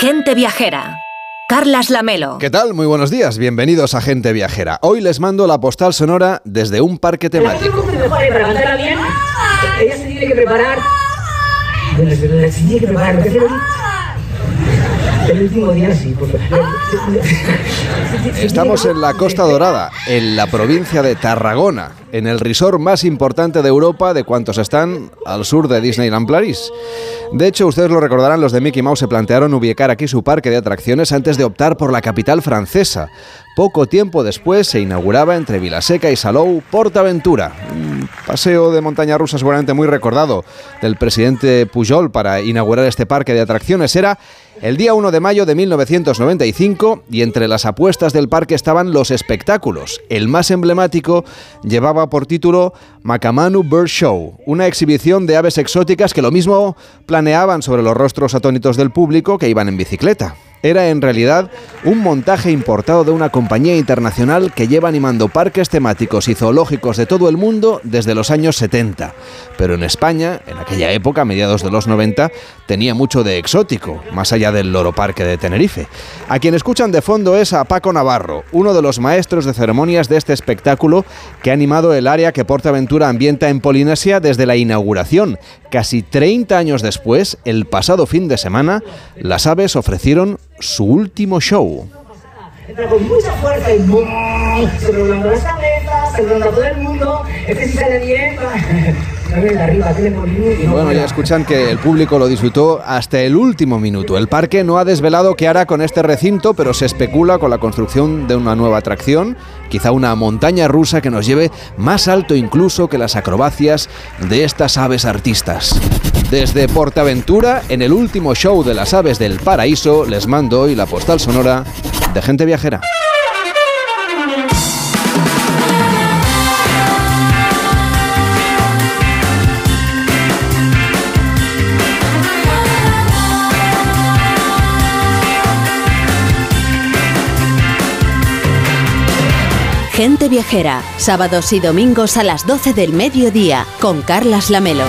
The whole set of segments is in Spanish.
Gente Viajera. Carlas Lamelo. ¿Qué tal? Muy buenos días. Bienvenidos a Gente Viajera. Hoy les mando la postal sonora desde un parque temático. Para cantarla bien, ella se tiene que preparar. Se tiene que preparar. El último día sí, porque... Estamos en la Costa Dorada, en la provincia de Tarragona, en el resort más importante de Europa de cuantos están al sur de Disneyland Paris. De hecho, ustedes lo recordarán, los de Mickey Mouse se plantearon ubicar aquí su parque de atracciones antes de optar por la capital francesa. Poco tiempo después se inauguraba entre Vilaseca y Salou Portaventura, un paseo de montaña rusa seguramente muy recordado del presidente Pujol para inaugurar este parque de atracciones. Era el día 1 de mayo de 1995 y entre las apuestas del parque estaban los espectáculos. El más emblemático llevaba por título Makamanu Bird Show, una exhibición de aves exóticas que lo mismo planeaban sobre los rostros atónitos del público que iban en bicicleta era en realidad un montaje importado de una compañía internacional que lleva animando parques temáticos y zoológicos de todo el mundo desde los años 70. Pero en España, en aquella época, a mediados de los 90, tenía mucho de exótico, más allá del Loro Parque de Tenerife. A quien escuchan de fondo es a Paco Navarro, uno de los maestros de ceremonias de este espectáculo que ha animado el área que Portaventura ambienta en Polinesia desde la inauguración. Casi 30 años después, el pasado fin de semana, las aves ofrecieron su último show. Entra con mucha fuerza y ¡bum! se las cabezas, se todo el mundo. Este sí sale bien. Bueno, ya escuchan que el público lo disfrutó hasta el último minuto. El parque no ha desvelado qué hará con este recinto, pero se especula con la construcción de una nueva atracción, quizá una montaña rusa que nos lleve más alto incluso que las acrobacias de estas aves artistas. Desde Portaventura, en el último show de las aves del paraíso, les mando hoy la postal sonora de gente viajera. Gente Viajera, sábados y domingos a las 12 del mediodía, con Carlas Lamelo.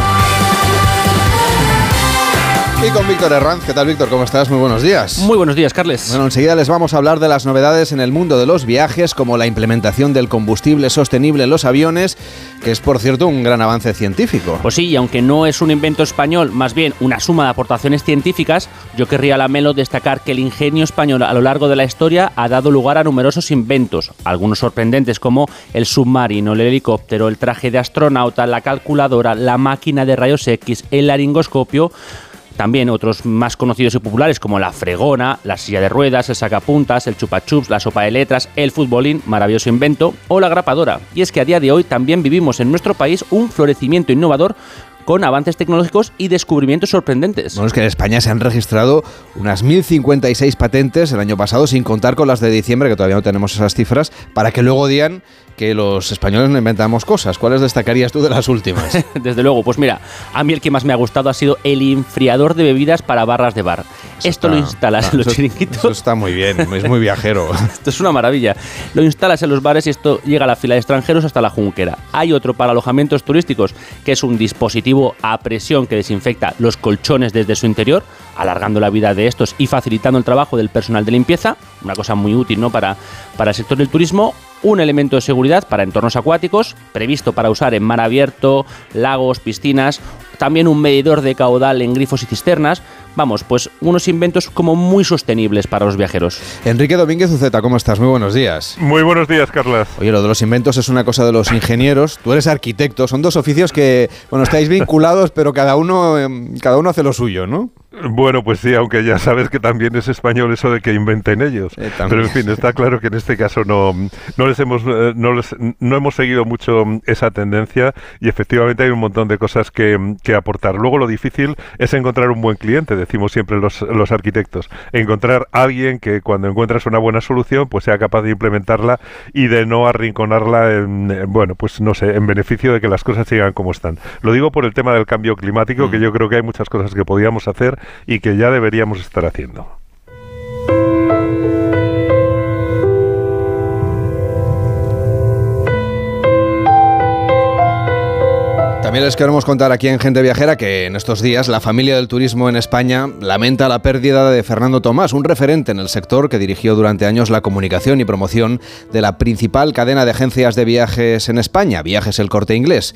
Y con Víctor Herranz. ¿Qué tal, Víctor? ¿Cómo estás? Muy buenos días. Muy buenos días, Carles. Bueno, enseguida les vamos a hablar de las novedades en el mundo de los viajes, como la implementación del combustible sostenible en los aviones, que es, por cierto, un gran avance científico. Pues sí, y aunque no es un invento español, más bien una suma de aportaciones científicas, yo querría la Melo destacar que el ingenio español a lo largo de la historia ha dado lugar a numerosos inventos, algunos sorprendentes como el submarino, el helicóptero, el traje de astronauta, la calculadora, la máquina de rayos X, el laringoscopio, también otros más conocidos y populares como la fregona, la silla de ruedas, el sacapuntas, el chupachups, la sopa de letras, el futbolín, maravilloso invento, o la grapadora. Y es que a día de hoy también vivimos en nuestro país un florecimiento innovador con avances tecnológicos y descubrimientos sorprendentes. Bueno, es que en España se han registrado unas 1.056 patentes el año pasado, sin contar con las de diciembre, que todavía no tenemos esas cifras, para que luego digan que los españoles no inventamos cosas. ¿Cuáles destacarías tú de las últimas? Desde luego, pues mira, a mí el que más me ha gustado ha sido el enfriador de bebidas para barras de bar. esto lo instalas en los chiringuitos. Eso está muy bien, es muy viajero. esto es una maravilla. Lo instalas en los bares y esto llega a la fila de extranjeros hasta la junquera. Hay otro para alojamientos turísticos, que es un dispositivo a presión que desinfecta los colchones desde su interior, alargando la vida de estos y facilitando el trabajo del personal de limpieza. Una cosa muy útil ¿no? para, para el sector del turismo un elemento de seguridad para entornos acuáticos, previsto para usar en mar abierto, lagos, piscinas, también un medidor de caudal en grifos y cisternas. Vamos, pues unos inventos como muy sostenibles para los viajeros. Enrique Domínguez Uceta, ¿cómo estás? Muy buenos días. Muy buenos días, Carlas. Oye, lo de los inventos es una cosa de los ingenieros. Tú eres arquitecto, son dos oficios que, bueno, estáis vinculados, pero cada uno, em, cada uno hace lo suyo, ¿no? Bueno, pues sí, aunque ya sabes que también es español eso de que inventen ellos. Eh, Pero en fin, está claro que en este caso no, no les hemos eh, no, les, no hemos seguido mucho esa tendencia y efectivamente hay un montón de cosas que, que, aportar. Luego lo difícil es encontrar un buen cliente, decimos siempre los, los arquitectos. Encontrar a alguien que cuando encuentras una buena solución, pues sea capaz de implementarla y de no arrinconarla en, bueno, pues no sé, en beneficio de que las cosas sigan como están. Lo digo por el tema del cambio climático, mm. que yo creo que hay muchas cosas que podíamos hacer y que ya deberíamos estar haciendo. También les queremos contar aquí en Gente Viajera que en estos días la familia del turismo en España lamenta la pérdida de Fernando Tomás, un referente en el sector que dirigió durante años la comunicación y promoción de la principal cadena de agencias de viajes en España, Viajes El Corte Inglés.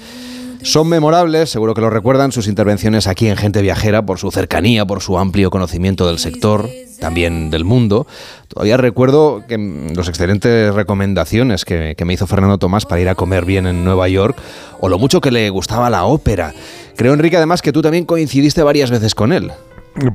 Son memorables, seguro que lo recuerdan, sus intervenciones aquí en Gente Viajera por su cercanía, por su amplio conocimiento del sector, también del mundo. Todavía recuerdo que mm, los excelentes recomendaciones que, que me hizo Fernando Tomás para ir a comer bien en Nueva York, o lo mucho que le gustaba la ópera. Creo, Enrique, además que tú también coincidiste varias veces con él.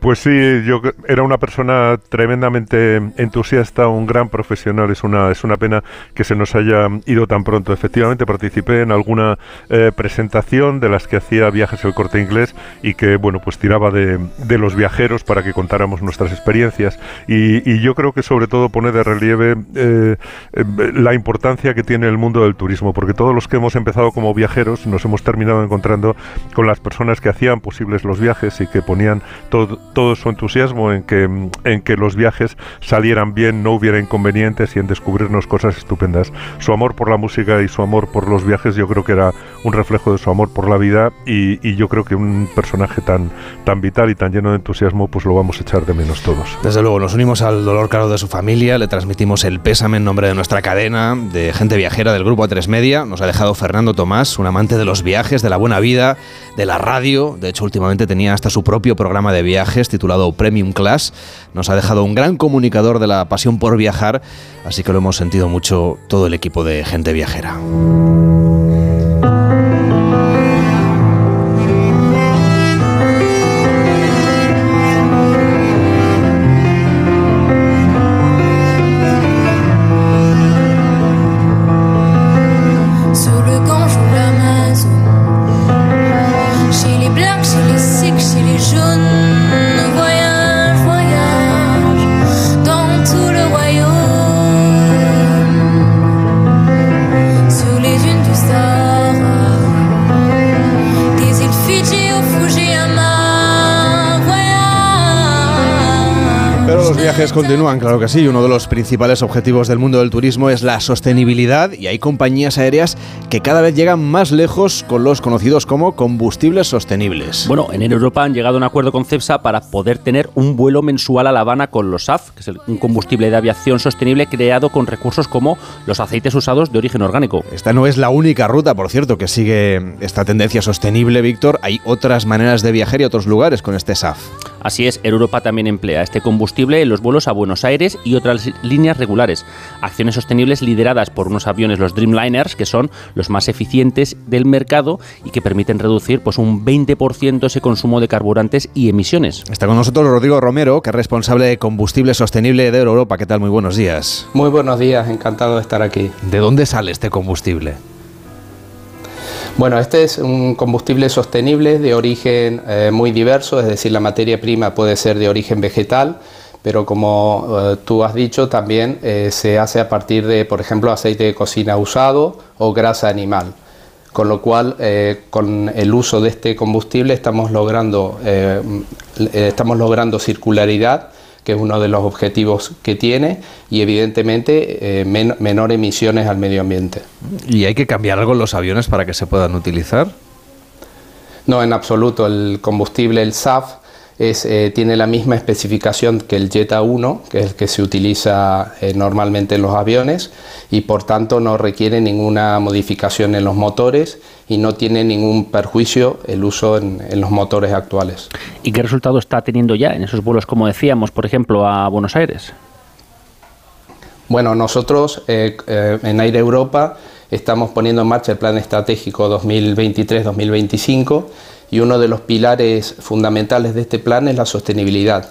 Pues sí, yo era una persona tremendamente entusiasta, un gran profesional. Es una es una pena que se nos haya ido tan pronto. Efectivamente, participé en alguna eh, presentación de las que hacía Viajes el Corte Inglés y que bueno pues tiraba de, de los viajeros para que contáramos nuestras experiencias. Y, yo creo que sobre todo pone de relieve eh, eh, la importancia que tiene el mundo del turismo, porque todos los que hemos empezado como viajeros nos hemos terminado encontrando con las personas que hacían posibles los viajes y que ponían todo todo su entusiasmo en que, en que los viajes salieran bien, no hubiera inconvenientes y en descubrirnos cosas estupendas. Su amor por la música y su amor por los viajes yo creo que era un reflejo de su amor por la vida y, y yo creo que un personaje tan, tan vital y tan lleno de entusiasmo pues lo vamos a echar de menos todos. Desde luego, nos unimos al dolor caro de su familia, le transmitimos el pésame en nombre de nuestra cadena, de gente viajera del grupo A3 Media. Nos ha dejado Fernando Tomás, un amante de los viajes, de la buena vida, de la radio. De hecho, últimamente tenía hasta su propio programa de viajes titulado Premium Class. Nos ha dejado un gran comunicador de la pasión por viajar, así que lo hemos sentido mucho todo el equipo de gente viajera. Continúan, claro que sí. Uno de los principales objetivos del mundo del turismo es la sostenibilidad y hay compañías aéreas que cada vez llegan más lejos con los conocidos como combustibles sostenibles. Bueno, en Europa han llegado a un acuerdo con CEPSA para poder tener un vuelo mensual a La Habana con los SAF, que es un combustible de aviación sostenible creado con recursos como los aceites usados de origen orgánico. Esta no es la única ruta, por cierto, que sigue esta tendencia sostenible, Víctor. Hay otras maneras de viajar y otros lugares con este SAF. Así es, Europa también emplea este combustible en los vuelos a Buenos Aires y otras líneas regulares. Acciones sostenibles lideradas por unos aviones, los Dreamliners, que son los más eficientes del mercado y que permiten reducir pues, un 20% ese consumo de carburantes y emisiones. Está con nosotros Rodrigo Romero, que es responsable de combustible sostenible de Europa. ¿Qué tal? Muy buenos días. Muy buenos días, encantado de estar aquí. ¿De dónde sale este combustible? Bueno, este es un combustible sostenible de origen eh, muy diverso, es decir, la materia prima puede ser de origen vegetal, pero como eh, tú has dicho, también eh, se hace a partir de, por ejemplo, aceite de cocina usado o grasa animal. Con lo cual, con el uso de este combustible estamos logrando, estamos logrando circularidad que es uno de los objetivos que tiene, y evidentemente eh, menor emisiones al medio ambiente. ¿Y hay que cambiar algo en los aviones para que se puedan utilizar? No, en absoluto. El combustible, el SAF, es, eh, tiene la misma especificación que el Jetta 1, que es el que se utiliza eh, normalmente en los aviones, y por tanto no requiere ninguna modificación en los motores y no tiene ningún perjuicio el uso en, los motores actuales. ¿Y qué resultado está teniendo ya en esos vuelos, como decíamos, por ejemplo, a Buenos Aires? Bueno, nosotros eh, en Aire Europa estamos poniendo en marcha el plan estratégico 2023-2025 y uno de los pilares fundamentales de este plan es la sostenibilidad.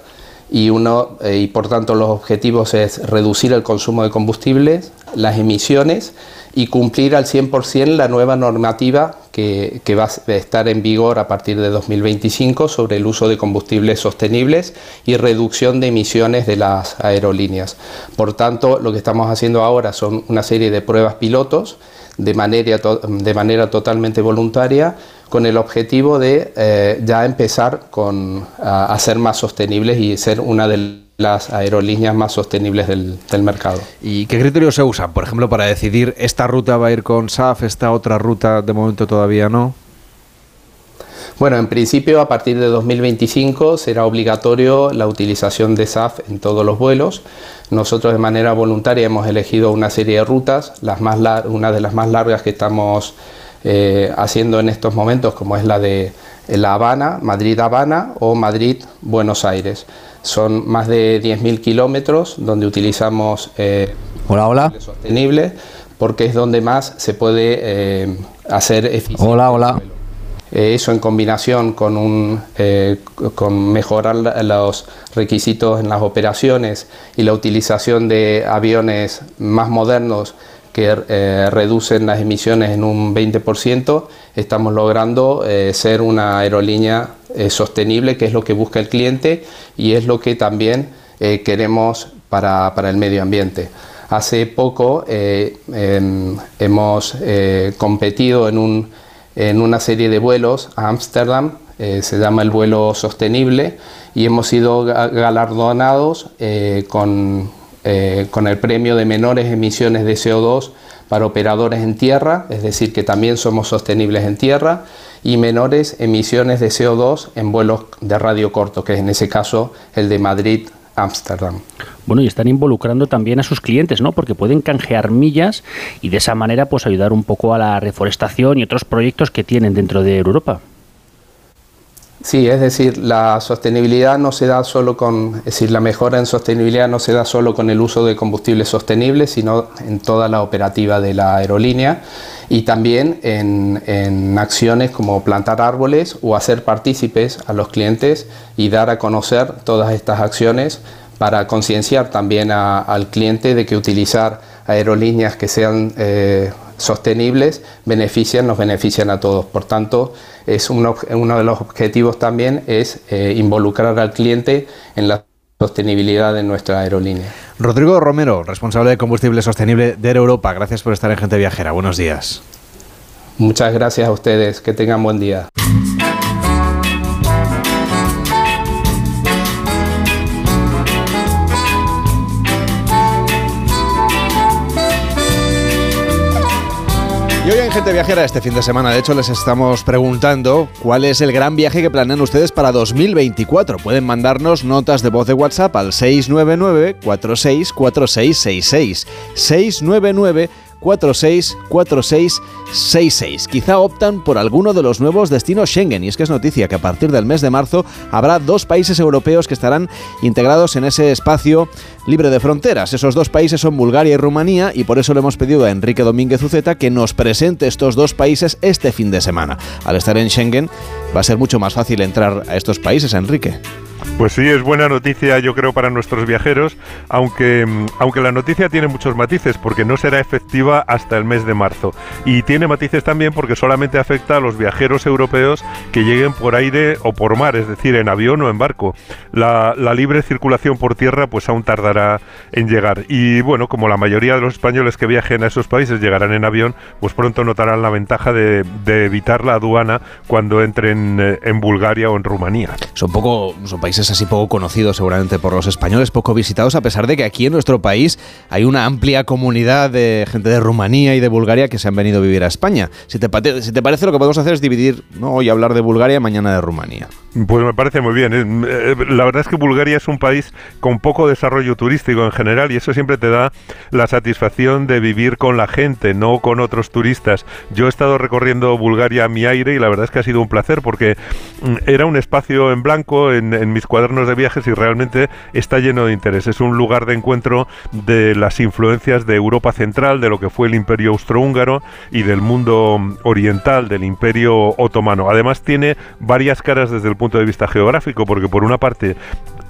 Y, uno, eh, y por tanto los objetivos es reducir el consumo de combustibles, las emisiones y cumplir al 100% la nueva normativa que, que, va a estar en vigor a partir de 2025 sobre el uso de combustibles sostenibles y reducción de emisiones de las aerolíneas. Por tanto, lo que estamos haciendo ahora son una serie de pruebas pilotos de manera, de manera totalmente voluntaria con el objetivo de eh, ya empezar con, a, ser más sostenibles y ser una de las aerolíneas más sostenibles del, del, mercado. ¿Y qué criterios se usan, por ejemplo, para decidir esta ruta va a ir con SAF, esta otra ruta de momento todavía no? Bueno, en principio a partir de 2025 será obligatorio la utilización de SAF en todos los vuelos. Nosotros de manera voluntaria hemos elegido una serie de rutas, las más una de las más largas que estamos eh, haciendo en estos momentos, como es la de La Habana, Madrid-Habana o Madrid-Buenos Aires. Son más de 10.000 kilómetros donde utilizamos eh, hola, hola. sostenible porque es donde más se puede eh, hacer eficiente. Hola, hola. Eh, eso en combinación con, un, eh, con mejorar los requisitos en las operaciones y la utilización de aviones más modernos que reducen las emisiones en un 20%, estamos logrando ser una aerolínea sostenible, que es lo que busca el cliente y es lo que también queremos para, para el medio ambiente. Hace poco eh, em, hemos eh, competido en, un, en, una serie de vuelos a Ámsterdam, eh, se llama el vuelo sostenible, y hemos sido galardonados con, con el premio de menores emisiones de CO2 para operadores en tierra, es decir, que también somos sostenibles en tierra, y menores emisiones de CO2 en vuelos de radio corto, que es en ese caso el de Madrid Ámsterdam. Bueno, y están involucrando también a sus clientes, ¿no? Porque pueden canjear millas y de esa manera pues ayudar un poco a la reforestación y otros proyectos que tienen dentro de Europa. Sí, es decir, la sostenibilidad no se da solo con, es decir, la mejora en sostenibilidad no se da solo con el uso de combustibles sostenibles, sino en toda la operativa de la aerolínea y también en, en acciones como plantar árboles o hacer partícipes a los clientes y dar a conocer todas estas acciones para concienciar también al cliente de que utilizar aerolíneas que sean eh, sostenibles benefician, nos benefician a todos. Por tanto, es uno, de los objetivos también es eh, involucrar al cliente en la sostenibilidad de nuestra aerolínea. Rodrigo Romero, responsable de combustible sostenible de Europa, gracias por estar en Gente Viajera. Buenos días. Muchas gracias a ustedes, que tengan buen día. En Gente Viajera este fin de semana, de hecho, les estamos preguntando cuál es el gran viaje que planean ustedes para 2024. Pueden mandarnos notas de voz de WhatsApp al 699 464666 699 464666. Quizá optan por alguno de los nuevos destinos Schengen. Y es que es noticia que a partir del mes de marzo habrá dos países europeos que estarán integrados en ese espacio libre de fronteras. Esos dos países son Bulgaria y Rumanía y por eso le hemos pedido a Enrique Domínguez Uceta que nos presente estos dos países este fin de semana. Al estar en Schengen va a ser mucho más fácil entrar a estos países, Enrique. Pues sí, es buena noticia yo creo para nuestros viajeros, aunque, mm, aunque la noticia tiene muchos matices porque no será efectiva hasta el mes de marzo. Y tiene matices también porque solamente afecta a los viajeros europeos que lleguen por aire o por mar, es decir, en avión o en barco. La, libre circulación por tierra pues aún tardará en llegar. Y bueno, como la mayoría de los españoles que viajen a esos países llegarán en avión, pues pronto notarán la ventaja de, evitar la aduana cuando entren eh, en Bulgaria o en Rumanía. Son poco, son países así poco conocidos seguramente por los españoles, poco visitados, a pesar de que aquí en nuestro país hay una amplia comunidad de gente de Rumanía y de Bulgaria que se han venido a vivir a España. Si te, si te parece, lo que podemos hacer es dividir, ¿no? hoy hablar de Bulgaria, mañana de Rumanía. Pues me parece muy bien. Eh, la verdad es que Bulgaria es un país con poco desarrollo turístico en general y eso siempre te da la satisfacción de vivir con la gente, no con otros turistas. Yo he estado recorriendo Bulgaria a mi aire y la verdad es que ha sido un placer porque mm, era un espacio en blanco en, mis cuadernos de viajes y realmente está lleno de interés. Es un lugar de encuentro de las influencias de Europa Central, de lo que fue el Imperio Austrohúngaro y del mundo oriental, del Imperio Otomano. Además tiene varias caras desde el punto de vista geográfico, porque por una parte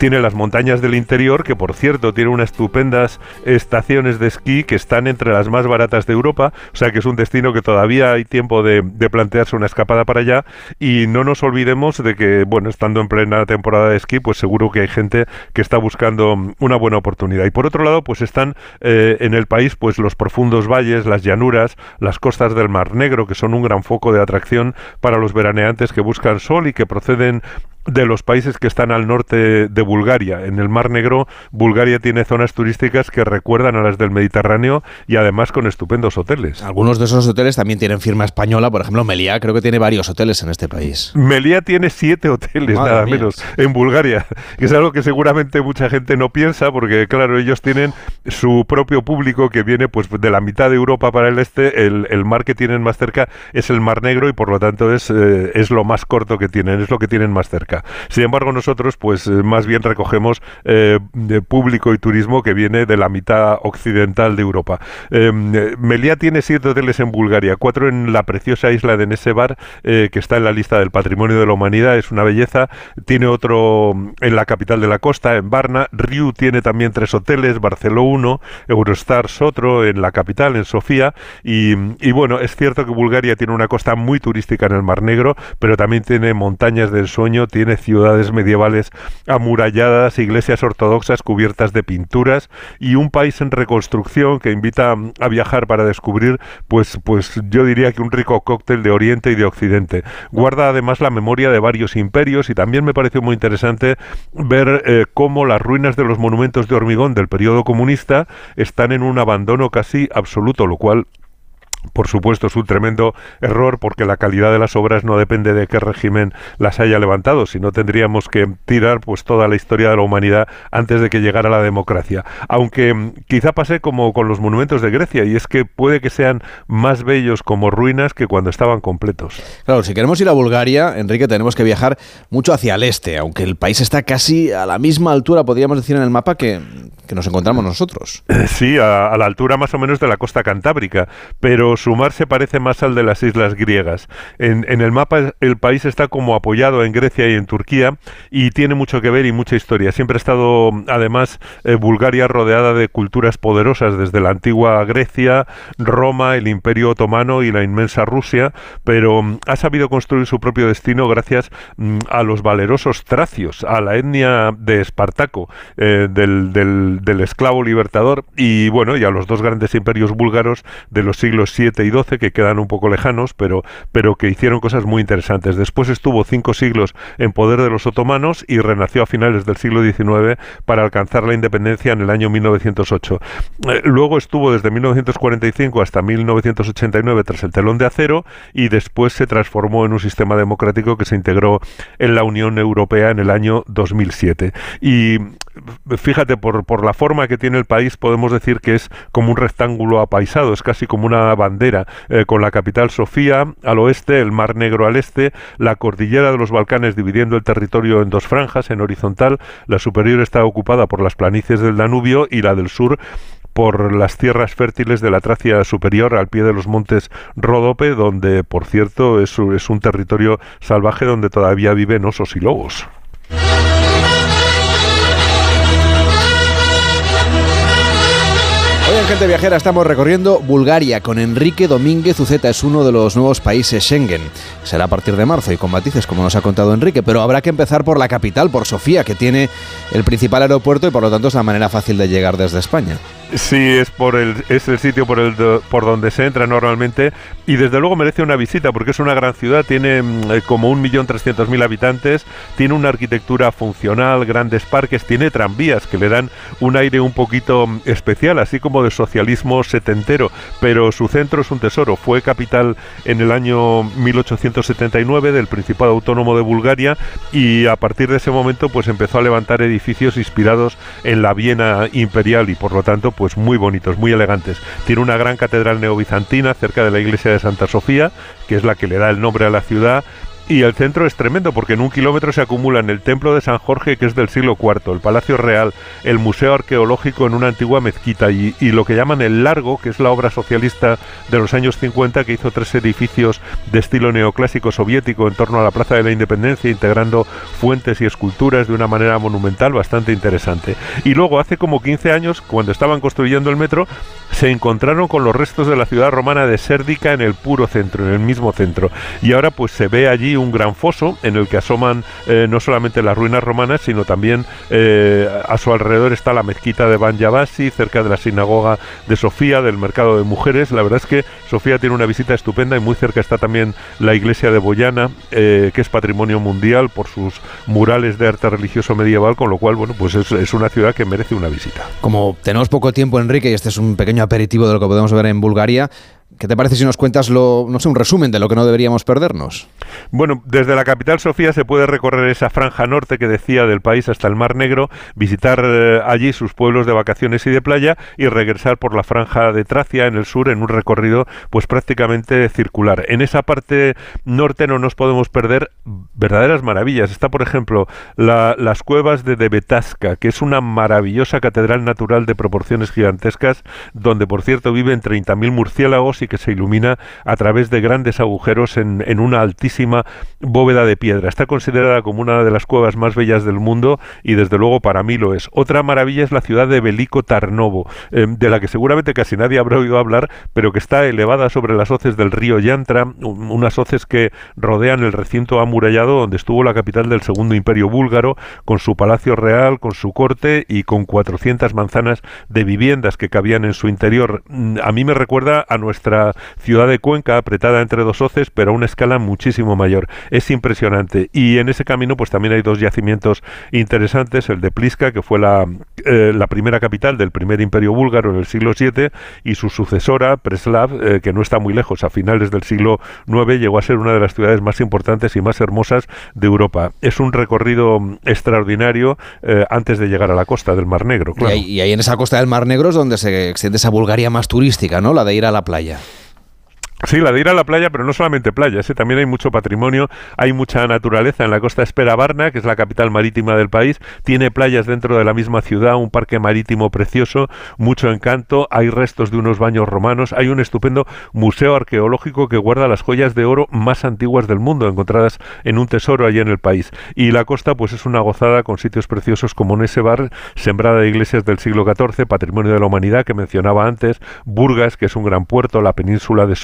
tiene las montañas del interior, que por cierto tiene unas estupendas estaciones de esquí que están entre las más baratas de Europa, o sea que es un destino que todavía hay tiempo de, plantearse una escapada para allá y no nos olvidemos de que, bueno, estando en plena temporada de esquí, pues seguro que hay gente que está buscando una buena oportunidad. Y por otro lado, pues están eh, en el país pues los profundos valles, las llanuras, las costas del Mar Negro, que son un gran foco de atracción para los veraneantes que buscan sol y que proceden de los países que están al norte de Bulgaria. En el Mar Negro, Bulgaria tiene zonas turísticas que recuerdan a las del Mediterráneo y además con estupendos hoteles. Algunos de esos hoteles también tienen firma española, por ejemplo, Meliá creo que tiene varios hoteles en este país. Meliá tiene siete hoteles, nada menos, en Bulgaria, que es algo que seguramente mucha gente no piensa, porque claro, ellos tienen su propio público que viene pues de la mitad de Europa para el este, el, mar que tienen más cerca es el Mar Negro y por lo tanto es, eh, es lo más corto que tienen, es lo que tienen más cerca. Sin embargo, nosotros, pues eh, más bien recogemos eh, público y turismo que viene de la mitad occidental de Europa. Em, eh, tiene siete hoteles en Bulgaria, cuatro en la preciosa isla de Nesebar, que está en la lista del Patrimonio de la Humanidad, es una belleza. Tiene otro en la capital de la costa, en Varna. Riu tiene también tres hoteles, Barceló uno, Eurostars otro, en la capital, en Sofía. Y, y bueno, es cierto que Bulgaria tiene una costa muy turística en el Mar Negro, pero también tiene montañas del sueño, ciudades medievales amuralladas, iglesias ortodoxas cubiertas de pinturas y un país en reconstrucción que invita a viajar para descubrir, pues, pues yo diría que un rico cóctel de Oriente y de Occidente. Guarda además la memoria de varios imperios y también me pareció muy interesante ver eh, cómo las ruinas de los monumentos de hormigón del periodo comunista están en un abandono casi absoluto, lo cual por supuesto, es un tremendo error porque la calidad de las obras no depende de qué régimen las haya levantado, sino tendríamos que tirar pues toda la historia de la humanidad antes de que llegara la democracia. Aunque mm, quizá pase como con los monumentos de Grecia y es que puede que sean más bellos como ruinas que cuando estaban completos. Claro, si queremos ir a Bulgaria, Enrique, tenemos que viajar mucho hacia el este, aunque el país está casi a la misma altura, podríamos decir en el mapa que, nos encontramos nosotros. Sí, a la altura más o menos de la costa cantábrica, pero su mar se parece más al de las islas griegas. En, el mapa el país está como apoyado en Grecia y en Turquía y tiene mucho que ver y mucha historia. Siempre ha estado, además, eh, Bulgaria rodeada de culturas poderosas desde la antigua Grecia, Roma, el Imperio Otomano y la inmensa Rusia, pero mm, ha sabido construir su propio destino gracias mm, a los valerosos tracios, a la etnia de Espartaco, eh, del, del, del esclavo libertador y bueno, y a los dos grandes imperios búlgaros de los siglos 7 y 12 que quedan un poco lejanos, pero, pero que hicieron cosas muy interesantes. Después estuvo cinco siglos en poder de los otomanos y renació a finales del siglo XIX para alcanzar la independencia en el año 1908. Eh, luego estuvo desde 1945 hasta 1989 tras el telón de acero y después se transformó en un sistema democrático que se integró en la Unión Europea en el año 2007. Y fíjate, por, por la forma que tiene el país, podemos decir que es como un rectángulo apaisado, es casi como una bandera, eh, con la capital Sofía al oeste, el Mar Negro al este, la cordillera de los Balcanes dividiendo el territorio en dos franjas, en horizontal, la superior está ocupada por las planicies del Danubio y la del sur por las tierras fértiles de la Tracia superior al pie de los montes Ródope, donde, por cierto, es, es un territorio salvaje donde todavía viven osos y lobos. Hoy en Gente Viajera estamos recorriendo Bulgaria con Enrique Domínguez Uceta. Es uno de los nuevos países Schengen. Será a partir de marzo y con matices, como nos ha contado Enrique. Pero habrá que empezar por la capital, por Sofía, que tiene el principal aeropuerto y por lo tanto es la manera fácil de llegar desde España. Sí, es por el es el sitio por el por donde se entra normalmente y desde luego merece una visita porque es una gran ciudad, tiene mm, eh, como un millón trescientos mil habitantes, tiene una arquitectura funcional, grandes parques, tiene tranvías que le dan un aire un poquito mm, especial, así como de socialismo setentero, pero su centro es un tesoro. Fue capital en el año 1879 del Principado Autónomo de Bulgaria y a partir de ese momento pues empezó a levantar edificios inspirados en la Viena imperial y por lo tanto pues muy bonitos, muy elegantes. Tiene una gran catedral neobizantina cerca de la iglesia de Santa Sofía, que es la que le da el nombre a la ciudad, y el centro es tremendo porque en un kilómetro se acumulan el templo de San Jorge, que es del siglo IV, el Palacio Real, el Museo Arqueológico en una antigua mezquita y, lo que llaman el Largo, que es la obra socialista de los años 50 que hizo tres edificios de estilo neoclásico soviético en torno a la Plaza de la Independencia, integrando fuentes y esculturas de una manera monumental bastante interesante. Y luego, hace como 15 años, cuando estaban construyendo el metro, se encontraron con los restos de la ciudad romana de Sérdica en el puro centro, en el mismo centro. Y ahora pues se ve allí un gran foso en el que asoman eh, no solamente las ruinas romanas, sino también a su alrededor está la mezquita de Ban Yabasi, cerca de la sinagoga de Sofía, del mercado de mujeres. La verdad es que Sofía tiene una visita estupenda y muy cerca está también la iglesia de Boyana, que es patrimonio mundial por sus murales de arte religioso medieval, con lo cual, bueno, pues es, es una ciudad que merece una visita. Como tenemos poco tiempo, Enrique, y este es un pequeño aperitivo de lo que podemos ver en Bulgaria, ¿Qué te parece si nos cuentas lo, no sé, un resumen de lo que no deberíamos perdernos? Bueno, desde la capital Sofía se puede recorrer esa franja norte que decía del país hasta el Mar Negro, visitar eh, allí sus pueblos de vacaciones y de playa y regresar por la franja de Tracia en el sur en un recorrido pues prácticamente circular. En esa parte norte no nos podemos perder verdaderas maravillas. Está, por ejemplo, las cuevas de Debetasca, que es una maravillosa catedral natural de proporciones gigantescas, donde por cierto viven 30.000 murciélagos y que se ilumina a través de grandes agujeros en, en, una altísima bóveda de piedra. Está considerada como una de las cuevas más bellas del mundo y desde luego para mí lo es. Otra maravilla es la ciudad de Belico Tarnovo, eh, de la que seguramente casi nadie habrá oído hablar, pero que está elevada sobre las hoces del río Yantra, unas hoces que rodean el recinto amurallado donde estuvo la capital del segundo imperio búlgaro, con su palacio real, con su corte y con 400 manzanas de viviendas que cabían en su interior. Mm, a mí me recuerda a nuestra ciudad de Cuenca, apretada entre dos hoces, pero a una escala muchísimo mayor. Es impresionante. Y en ese camino, pues también hay dos yacimientos interesantes, el de Pliska, que fue la, eh, la primera capital del primer imperio búlgaro en el siglo VII, y su sucesora, Preslav, eh, que no está muy lejos, a finales del siglo IX, llegó a ser una de las ciudades más importantes y más hermosas de Europa. Es un recorrido extraordinario eh, antes de llegar a la costa del Mar Negro. Y, ahí, y ahí en esa costa del Mar Negro es donde se extiende esa Bulgaria más turística, ¿no? La de ir a la playa. Sí, la de ir a la playa, pero no solamente playas, ¿eh? también hay mucho patrimonio, hay mucha naturaleza en la costa Espera Varna, que es la capital marítima del país, tiene playas dentro de la misma ciudad, un parque marítimo precioso, mucho encanto, hay restos de unos baños romanos, hay un estupendo museo arqueológico que guarda las joyas de oro más antiguas del mundo, encontradas en un tesoro allí en el país. Y la costa pues es una gozada con sitios preciosos como Nesebar, sembrada de iglesias del siglo XIV, patrimonio de la humanidad que mencionaba antes, Burgas, que es un gran puerto, la península de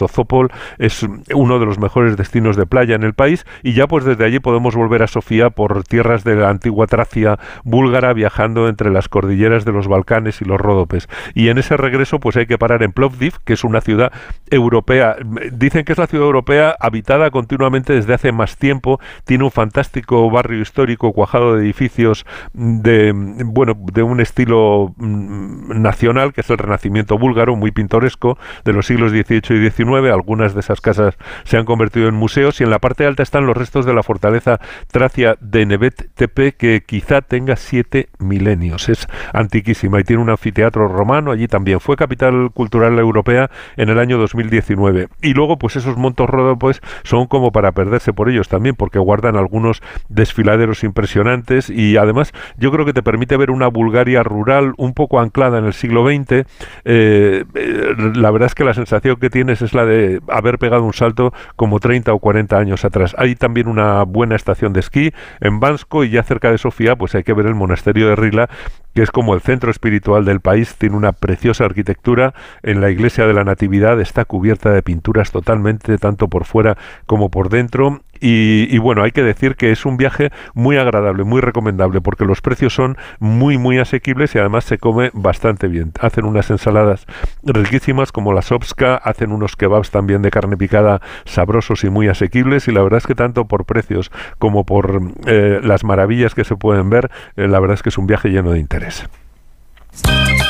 Es uno de los mejores destinos de playa en el país y ya pues desde allí podemos volver a Sofía por tierras de la antigua Tracia búlgara viajando entre las cordilleras de los Balcanes y los Ródopes. Y en ese regreso pues hay que parar en Plovdiv, que es una ciudad europea. Dicen que es la ciudad europea habitada continuamente desde hace más tiempo, tiene un fantástico barrio histórico cuajado de edificios de bueno, de un estilo mm, nacional que es el Renacimiento búlgaro, muy pintoresco de los siglos XVIII y XIX algunas de esas casas se han convertido en museos y en la parte alta están los restos de la fortaleza tracia de Nebet Tepe que quizá tenga siete milenios. Es antiquísima y tiene un anfiteatro romano, allí también fue capital cultural europea en el año 2019. Y luego pues esos montos pues son como para perderse por ellos también porque guardan algunos desfiladeros impresionantes y además yo creo que te permite ver una Bulgaria rural un poco anclada en el siglo XX. Eh, eh, la verdad es que la sensación que tienes es la de haber pegado un salto como 30 o 40 años atrás. Hay también una buena estación de esquí en Bansko y ya cerca de Sofía pues hay que ver el monasterio de Rila que es como el centro espiritual del país, tiene una preciosa arquitectura. En la iglesia de la Natividad está cubierta de pinturas totalmente, tanto por fuera como por dentro. Y, bueno, hay que decir que es un viaje muy agradable, muy recomendable, porque los precios son muy, muy asequibles y además se come bastante bien. Hacen unas ensaladas riquísimas como la sopska, hacen unos kebabs también de carne picada sabrosos y muy asequibles y la verdad es que tanto por precios como por eh, las maravillas que se pueden ver, eh, la verdad es que es un viaje lleno de interés. tardes.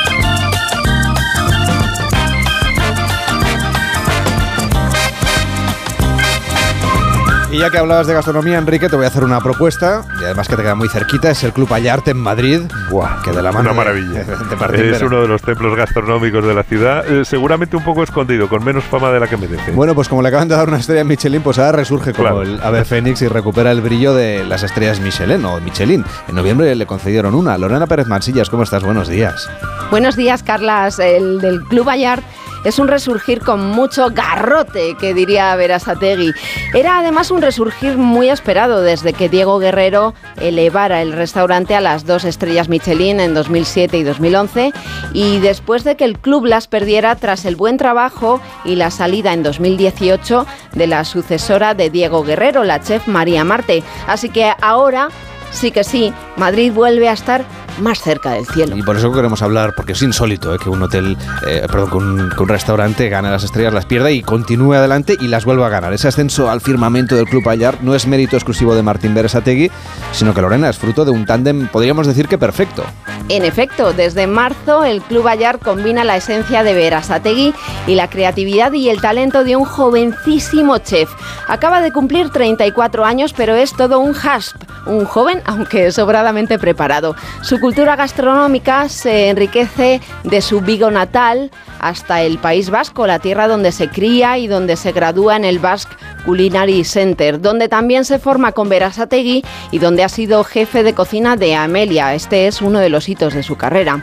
Y ya que hablabas de gastronomía, Enrique, te voy a hacer una propuesta, y además que te queda muy cerquita, es el Club Ayarte en Madrid. Buah, que de la mano una maravilla. es uno de los templos gastronómicos de la ciudad, eh, seguramente un poco escondido, con menos fama de la que merece. Bueno, pues como le acaban de dar una estrella a Michelin, pues ahora resurge como el ave fénix y recupera el brillo de las estrellas Michelin o Michelin. En noviembre le concedieron una. Lorena Pérez Mansillas, ¿cómo estás? Buenos días. Buenos días, Carlas. El del Club Ayart es un resurgir con mucho garrote, que diría Verasategui. Era además un resurgir muy esperado desde que Diego Guerrero elevara el restaurante a las dos estrellas Michelin en 2007 y 2011 y después de que el club las perdiera tras el buen trabajo y la salida en 2018 de la sucesora de Diego Guerrero, la chef María Marte. Así que ahora sí que sí, Madrid vuelve a estar más cerca del cielo. Y por eso queremos hablar, porque es insólito ¿eh? que un hotel, eh, perdón, que un, restaurante gane las estrellas, las pierda y continúe adelante y las vuelva a ganar. Ese ascenso al firmamento del Club Ayar no es mérito exclusivo de Martín Beresategui, sino que Lorena es fruto de un tándem, podríamos decir que perfecto. En efecto, desde marzo el Club Ayar combina la esencia de Berasategui y la creatividad y el talento de un jovencísimo chef. Acaba de cumplir 34 años, pero es todo un hasp, un aunque sobradamente preparado. Su cultura gastronómica se enriquece de su Vigo natal hasta el País Vasco, la tierra donde se cría y donde se gradúa en el Basque Culinary Center, donde también se forma con Berasategui y donde ha sido jefe de cocina de Amelia. Este es uno de los hitos de su carrera.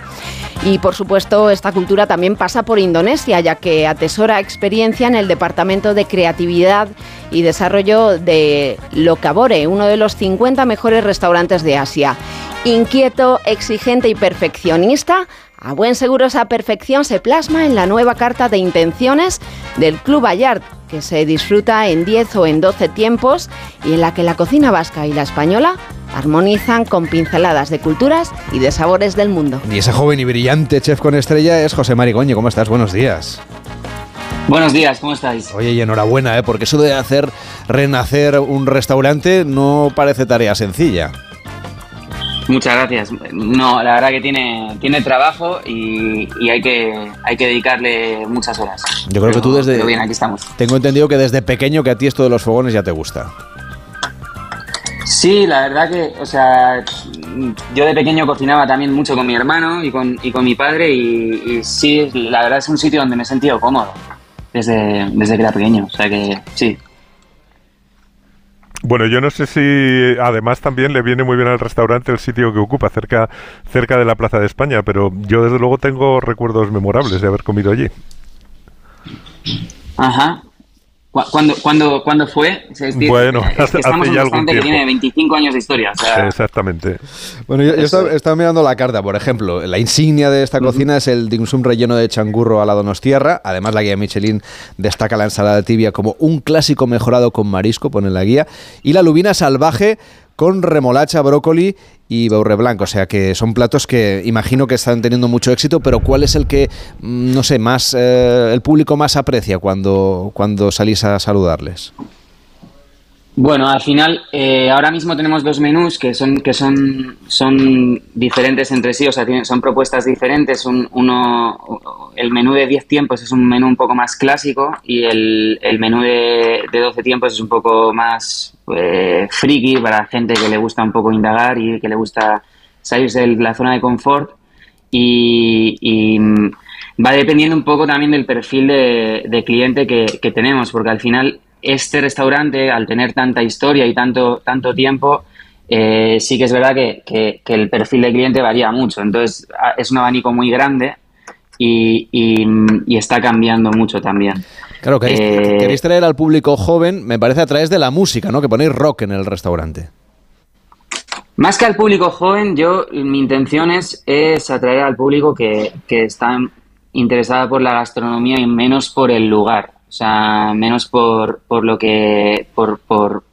Y por supuesto, esta cultura también pasa por Indonesia, ya que atesora experiencia en el Departamento de Creatividad y Desarrollo de Locabore, uno de los 50 mejores restaurantes de Asia. Inquieto, exigente y perfeccionista, a buen seguro esa perfección se plasma en la nueva carta de intenciones del Club Bayard, que se disfruta en 10 o en 12 tiempos y en la que la cocina vasca y la española armonizan con pinceladas de culturas y de sabores del mundo. Y ese joven y brillante chef con estrella es José Marigoño. ¿Cómo estás? Buenos días. Buenos días, ¿cómo estáis? Oye, y enhorabuena, ¿eh? porque eso de hacer renacer un restaurante no parece tarea sencilla. Muchas gracias. No, la verdad que tiene, tiene trabajo y, hay, que, hay que dedicarle muchas horas. Yo creo que tú desde... Pero bien, aquí estamos. Tengo entendido que desde pequeño que a ti esto de los fogones ya te gusta. Sí, la verdad que, o sea, yo de pequeño cocinaba también mucho con mi hermano y con, y con mi padre y, y sí, la verdad es un sitio donde me he sentido cómodo desde, desde que era pequeño. O sea que sí, bueno, yo no sé si además también le viene muy bien al restaurante el sitio que ocupa, cerca, cerca de la Plaza de España, pero yo desde luego tengo recuerdos memorables de haber comido allí. Ajá. ¿Cuándo, cuándo, fue? bueno, hace, ya algún tiempo. que tiene 25 años de historia. Exactamente. Bueno, yo, estaba, mirando la carta, por ejemplo. La insignia de esta cocina es el dim sum relleno de changurro a la donostierra. Además, la guía Michelin destaca la ensalada tibia como un clásico mejorado con marisco, pone la guía. Y la lubina salvaje con remolacha, brócoli y beurre blanco. O sea que son platos que imagino que están teniendo mucho éxito, pero ¿cuál es el que, mm, no sé, más eh, el público más aprecia cuando, cuando salís a saludarles? Bueno, al final, eh, ahora mismo tenemos dos menús que son que son son diferentes entre sí, o sea, son propuestas diferentes. uno, el menú de 10 tiempos es un menú un poco más clásico y el, el menú de, de 12 tiempos es un poco más eh, friki para gente que le gusta un poco indagar y que le gusta salirse de la zona de confort. Y, mm, va dependiendo un poco también del perfil de, de cliente que, que tenemos, porque al final este restaurante, al tener tanta historia y tanto, tanto tiempo, eh, sí que es verdad que, el perfil de cliente varía mucho. Entonces, es un abanico muy grande y, está cambiando mucho también. Claro, queréis, eh, queréis, traer al público joven, me parece a través de la música, ¿no? Que ponéis rock en el restaurante. Más que al público joven, yo mi intención es, es atraer al público que, que está interesado por la gastronomía y menos por el lugar. O sea, menos por, por lo que. Por, por,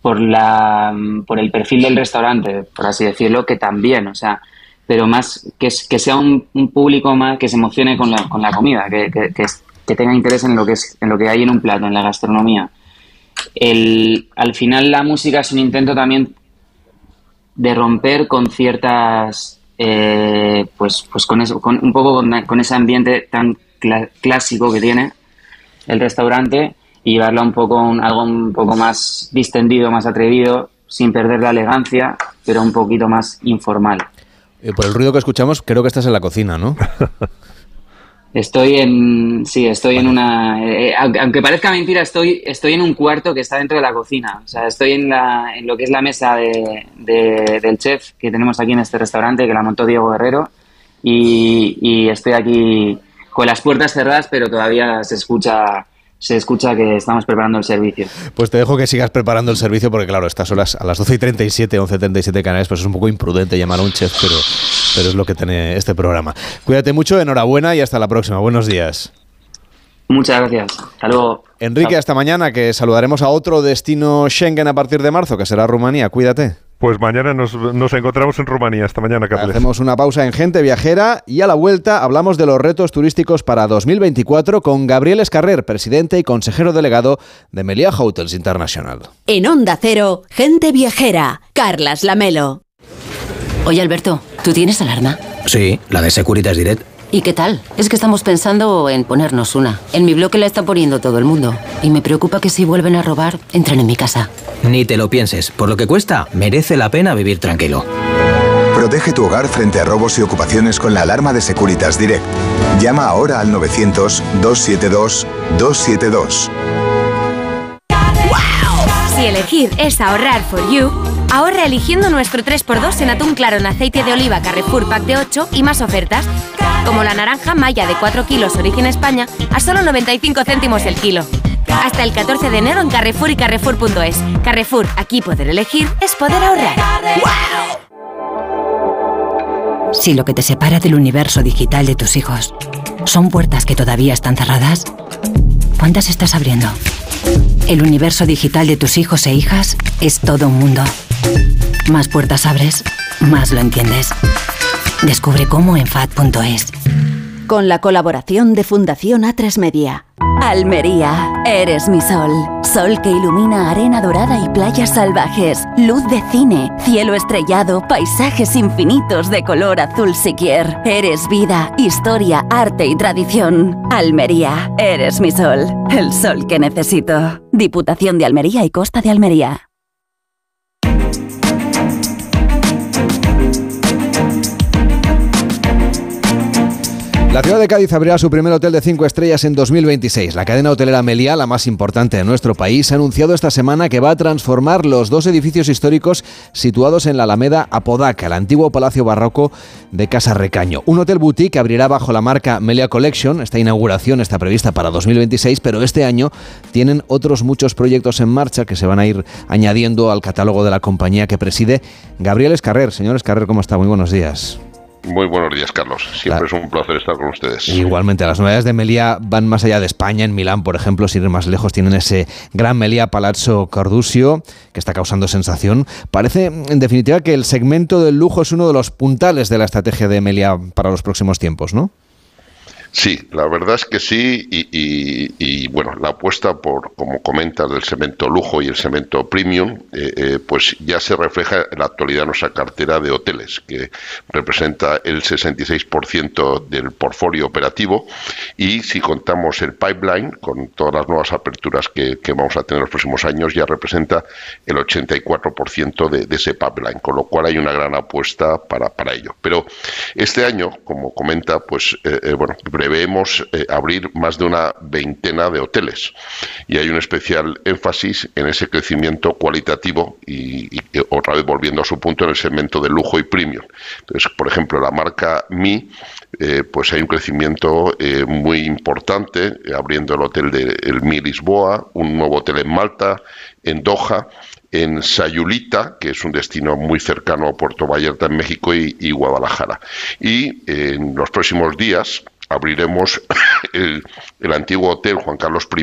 por, la, por el perfil del restaurante, por así decirlo, que también, o sea, pero más que, que sea un, público más que se emocione con la, con la comida, que, que, que, tenga interés en lo que, es, en lo que hay en un plato, en la gastronomía. El, al final la música es un intento también de romper con ciertas, eh, pues, pues con, eso, con un poco con, ese ambiente tan clásico que tiene el restaurante y llevarlo a un poco algo un poco más distendido, más atrevido, sin perder la elegancia, pero un poquito más informal. Eh, por el ruido que escuchamos, creo que estás en la cocina, ¿no? Estoy en, sí, estoy en una, eh, aunque parezca mentira, estoy, estoy en un cuarto que está dentro de la cocina. O sea, estoy en, la, en lo que es la mesa de, del chef que tenemos aquí en este restaurante, que la montó Diego Guerrero, y, y estoy aquí con las puertas cerradas, pero todavía se escucha se escucha que estamos preparando el servicio. Pues te dejo que sigas preparando el servicio porque, claro, estas horas a las 12 y 37, 11 y 37 canales, pues es un poco imprudente llamar a un chef, pero, pero es lo que tiene este programa. Cuídate mucho, enhorabuena y hasta la próxima. Buenos días. Muchas gracias. Hasta luego. Enrique, hasta mañana, que saludaremos a otro destino Schengen a partir de marzo, que será Rumanía. Cuídate. Pues mañana nos, encontramos en Rumanía. Hasta mañana, Carles. Hacemos una pausa en Gente Viajera y a la vuelta hablamos de los retos turísticos para 2024 con Gabriel Escarrer, presidente y consejero delegado de Melia Hotels International. En Onda Cero, Gente Viajera, Carlas Lamelo. Oye, Alberto, ¿tú tienes alarma? Sí, la de Securitas Direct. ¿Y qué tal? Es que estamos pensando en ponernos una. En mi bloque la está poniendo todo el mundo. Y me preocupa que si vuelven a robar, entren en mi casa. Ni te lo pienses. Por lo que cuesta, merece la pena vivir tranquilo. Protege tu hogar frente a robos y ocupaciones con la alarma de Securitas Direct. Llama ahora al 900-272-272. Si elegir es ahorrar for you, ahorra eligiendo nuestro 3x2 en atún claro en aceite de oliva Carrefour Pack de 8 y más ofertas como la naranja Maya de 4 kilos origen España a solo 95 céntimos el kilo. Hasta el 14 de enero en Carrefour y Carrefour.es. Carrefour, aquí poder elegir es poder ahorrar. Si lo que te separa del universo digital de tus hijos son puertas que todavía están cerradas, ¿cuántas estás abriendo? El universo digital de tus hijos e hijas es todo un mundo. Más puertas abres, más lo entiendes. Descubre cómo en FAD.es. Con la colaboración de Fundación A3 Media. Almería, eres mi sol. Sol que ilumina arena dorada y playas salvajes. Luz de cine, cielo estrellado, paisajes infinitos de color azul siquier. Eres vida, historia, arte y tradición. Almería, eres mi sol. El sol que necesito. Diputación de Almería y Costa de Almería. La ciudad de Cádiz abrirá su primer hotel de cinco estrellas en 2026. La cadena hotelera Meliá, la más importante de nuestro país, ha anunciado esta semana que va a transformar los dos edificios históricos situados en la Alameda Apodaca, el antiguo palacio barroco de Casa Recaño. Un hotel boutique abrirá bajo la marca Meliá Collection. Esta inauguración está prevista para 2026, pero este año tienen otros muchos proyectos en marcha que se van a ir añadiendo al catálogo de la compañía que preside Gabriel Escarrer. Señor Escarrer, ¿cómo está? Muy buenos días. Muy buenos días, Carlos. Siempre es un placer estar con ustedes. Igualmente, las novedades de Melia van más allá de España. En Milán, por ejemplo, sin ir más lejos, tienen ese gran Melia Palazzo Cardusio que está causando sensación. Parece, en definitiva, que el segmento del lujo es uno de los puntales de la estrategia de Melia para los próximos tiempos, ¿no? Sí, la verdad es que sí, y, bueno, la apuesta por, como comentas, del cemento lujo y el cemento premium, eh, eh, pues ya se refleja en la actualidad nuestra cartera de hoteles, que representa el 66% del portfolio operativo, y si contamos el pipeline, con todas las nuevas aperturas que, vamos a tener en los próximos años, ya representa el 84% de, de, ese pipeline, con lo cual hay una gran apuesta para, para ello. Pero este año, como comenta, pues eh, bueno, preveemos eh, abrir más de una veintena de hoteles y hay un especial énfasis en ese crecimiento cualitativo y, otra vez volviendo a su punto en el segmento de lujo y premium. Entonces, por ejemplo, la marca Mi, eh, pues hay un crecimiento eh, muy importante, abriendo el hotel de el Mi Lisboa, un nuevo hotel en Malta, en Doha, en Sayulita, que es un destino muy cercano a Puerto Vallarta en México y Guadalajara. Y en los próximos días abriremos el, antiguo hotel Juan Carlos I,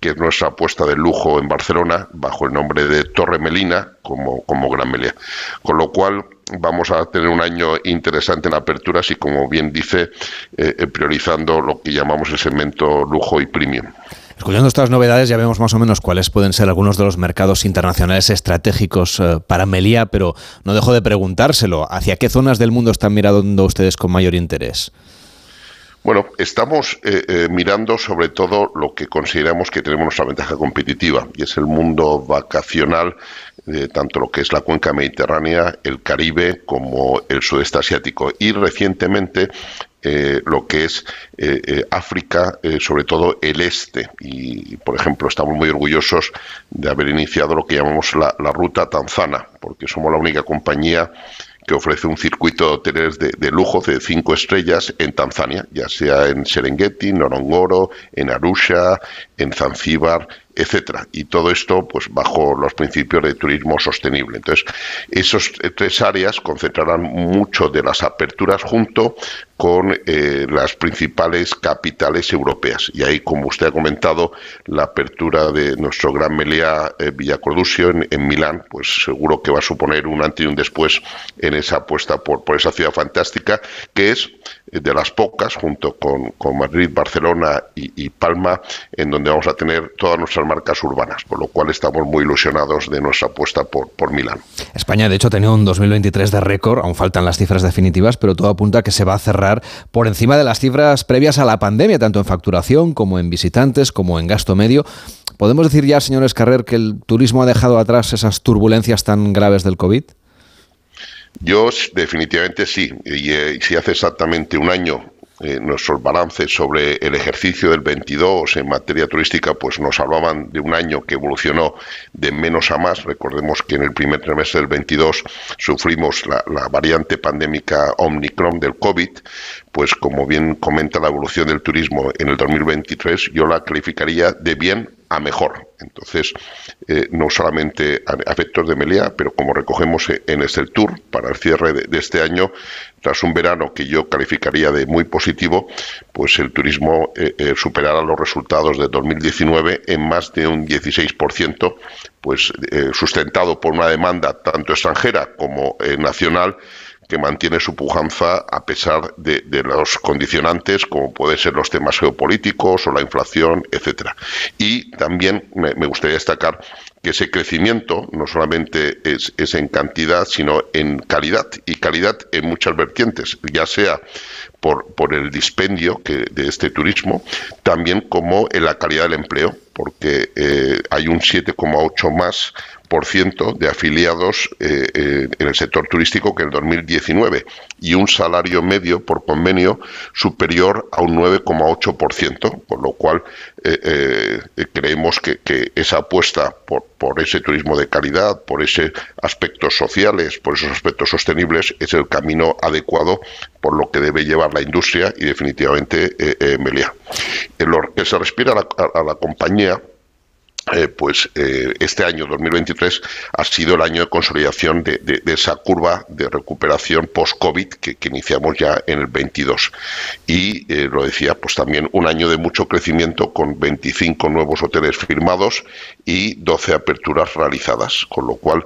que es nuestra apuesta de lujo en Barcelona, bajo el nombre de Torre Melina, como, como Gran Melea. Con lo cual vamos a tener un año interesante en aperturas y, como bien dice, eh, eh, priorizando lo que llamamos el segmento lujo y premium. Escuchando estas novedades ya vemos más o menos cuáles pueden ser algunos de los mercados internacionales estratégicos eh, para Melía, pero no dejo de preguntárselo, ¿hacia qué zonas del mundo están mirando ustedes con mayor interés? Bueno, estamos eh, eh, mirando sobre todo lo que consideramos que tenemos nuestra ventaja competitiva y es el mundo vacacional, tanto lo que es la cuenca mediterránea, el Caribe como el sudeste asiático y recientemente eh, lo que es África, sobre todo el este. Y, por ejemplo, estamos muy orgullosos de haber iniciado lo que llamamos la, la ruta tanzana, porque somos la única compañía que ofrece un circuito de hoteles de, de lujo de cinco estrellas en Tanzania, ya sea en Serengeti, Norongoro, en Arusha, en Zanzíbar, etcétera. Y todo esto, pues, bajo los principios de turismo sostenible. Entonces, esas tres áreas concentrarán mucho de las aperturas junto con eh, las principales capitales europeas. Y ahí, como usted ha comentado, la apertura de nuestro gran Meliá eh, Villacordusio en, en, Milán, pues seguro que va a suponer un antes y un después en esa apuesta por, por esa ciudad fantástica, que es de las pocas, junto con, con Madrid, Barcelona y, y, Palma, en donde vamos a tener todas nuestras marcas urbanas, por lo cual estamos muy ilusionados de nuestra apuesta por, por Milán. España, de hecho, ha tenido un 2023 de récord, aún faltan las cifras definitivas, pero todo apunta a que se va a cerrar por encima de las cifras previas a la pandemia, tanto en facturación como en visitantes, como en gasto medio. ¿Podemos decir ya, señores Carrer, que el turismo ha dejado atrás esas turbulencias tan graves del COVID? Yo definitivamente sí. Y, eh, si hace exactamente un año eh, nuestros balances sobre el ejercicio del 22 en materia turística pues nos hablaban de un año que evolucionó de menos a más. Recordemos que en el primer trimestre del 22 sufrimos la, la variante pandémica Omicron del COVID, pues como bien comenta la evolución del turismo en el 2023, yo la calificaría de bien a mejor. Entonces, eh, no solamente a efectos de Meliá, pero como recogemos en este tour para el cierre de, este año, tras un verano que yo calificaría de muy positivo, pues el turismo eh, eh, superará los resultados de 2019 en más de un 16%, pues sustentado por una demanda tanto extranjera como nacional que mantiene su pujanza a pesar de, los condicionantes como pueden ser los temas geopolíticos o la inflación, etcétera. Y también me, gustaría destacar que ese crecimiento no solamente es, en cantidad, sino en calidad, y calidad en muchas vertientes, ya sea por, el dispendio de este turismo, también como en la calidad del empleo, porque eh, hay un 7,8 más de afiliados eh, eh, en el sector turístico que en 2019 y un salario medio por convenio superior a un 9,8%, por lo cual eh, creemos que, esa apuesta por, ese turismo de calidad, por ese aspectos sociales, por esos aspectos sostenibles, es el camino adecuado por lo que debe llevar la industria y definitivamente Meliá. En lo que se respira a la, a la compañía, eh, pues eh, este año 2023 ha sido el año de consolidación de, esa curva de recuperación post-COVID que, que, iniciamos ya en el 22. Y eh, lo decía, pues también un año de mucho crecimiento con 25 nuevos hoteles firmados y 12 aperturas realizadas, con lo cual,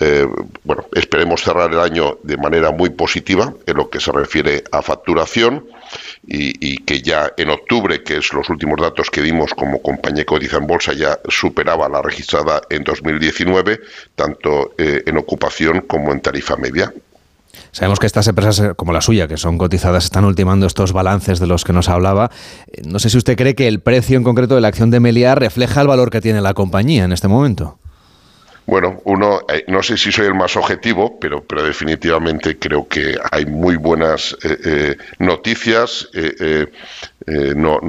eh, bueno, esperemos cerrar el año de manera muy positiva en lo que se refiere a facturación y, que ya en octubre, que es los últimos datos que dimos como compañía cotiza en bolsa, ya superaba la registrada en 2019, tanto eh, en ocupación como en tarifa media. Sabemos que estas empresas eh, como la suya, que son cotizadas, están ultimando estos balances de los que nos hablaba. No sé si usted cree que el precio en concreto de la acción de Meliá refleja el valor que tiene la compañía en este momento. Bueno, uno, eh, no sé si soy el más objetivo, pero, pero definitivamente creo que hay muy buenas eh, eh, noticias. No,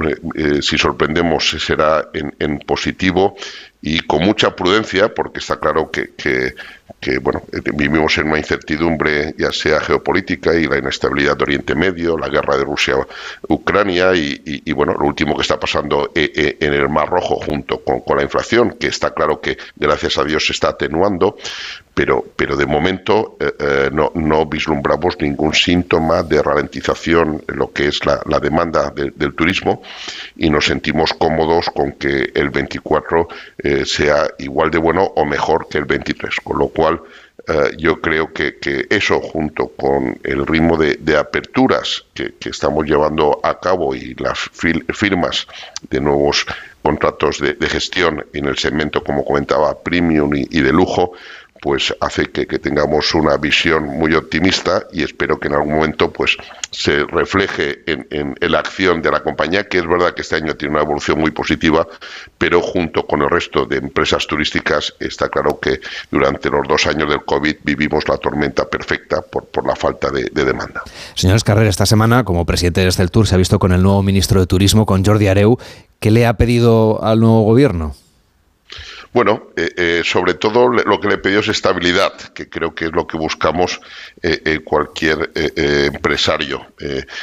si sorprendemos será en, en, positivo y con mucha prudencia, porque está claro que, que bueno, vivimos en una incertidumbre, ya sea geopolítica y la inestabilidad de Oriente Medio, la guerra de Rusia-Ucrania y, bueno, lo último que está pasando en el Mar Rojo junto con, con la inflación, que está claro que gracias a Dios se está atenuando, pero, pero de momento eh, eh, no, no, vislumbramos ningún síntoma de ralentización en lo que es la, demanda de, del turismo y nos sentimos cómodos con que el 24 eh, sea igual de bueno o mejor que el 23, con lo cual yo creo que, eso, junto con el ritmo de, aperturas que, estamos llevando a cabo y las firmas de nuevos contratos de, gestión en el segmento, como comentaba, premium y de lujo, pues hace que, que, tengamos una visión muy optimista y espero que en algún momento pues se refleje en, la acción de la compañía, que es verdad que este año tiene una evolución muy positiva, pero junto con el resto de empresas turísticas está claro que durante los dos años del COVID vivimos la tormenta perfecta por, la falta de, de demanda. Señores Carrer, esta semana como presidente de este Tour se ha visto con el nuevo ministro de Turismo, con Jordi Areu. ¿Qué le ha pedido al nuevo gobierno? Bueno, eh, eh, sobre todo lo que le pidió es estabilidad, que creo que es lo que buscamos eh, cualquier empresario.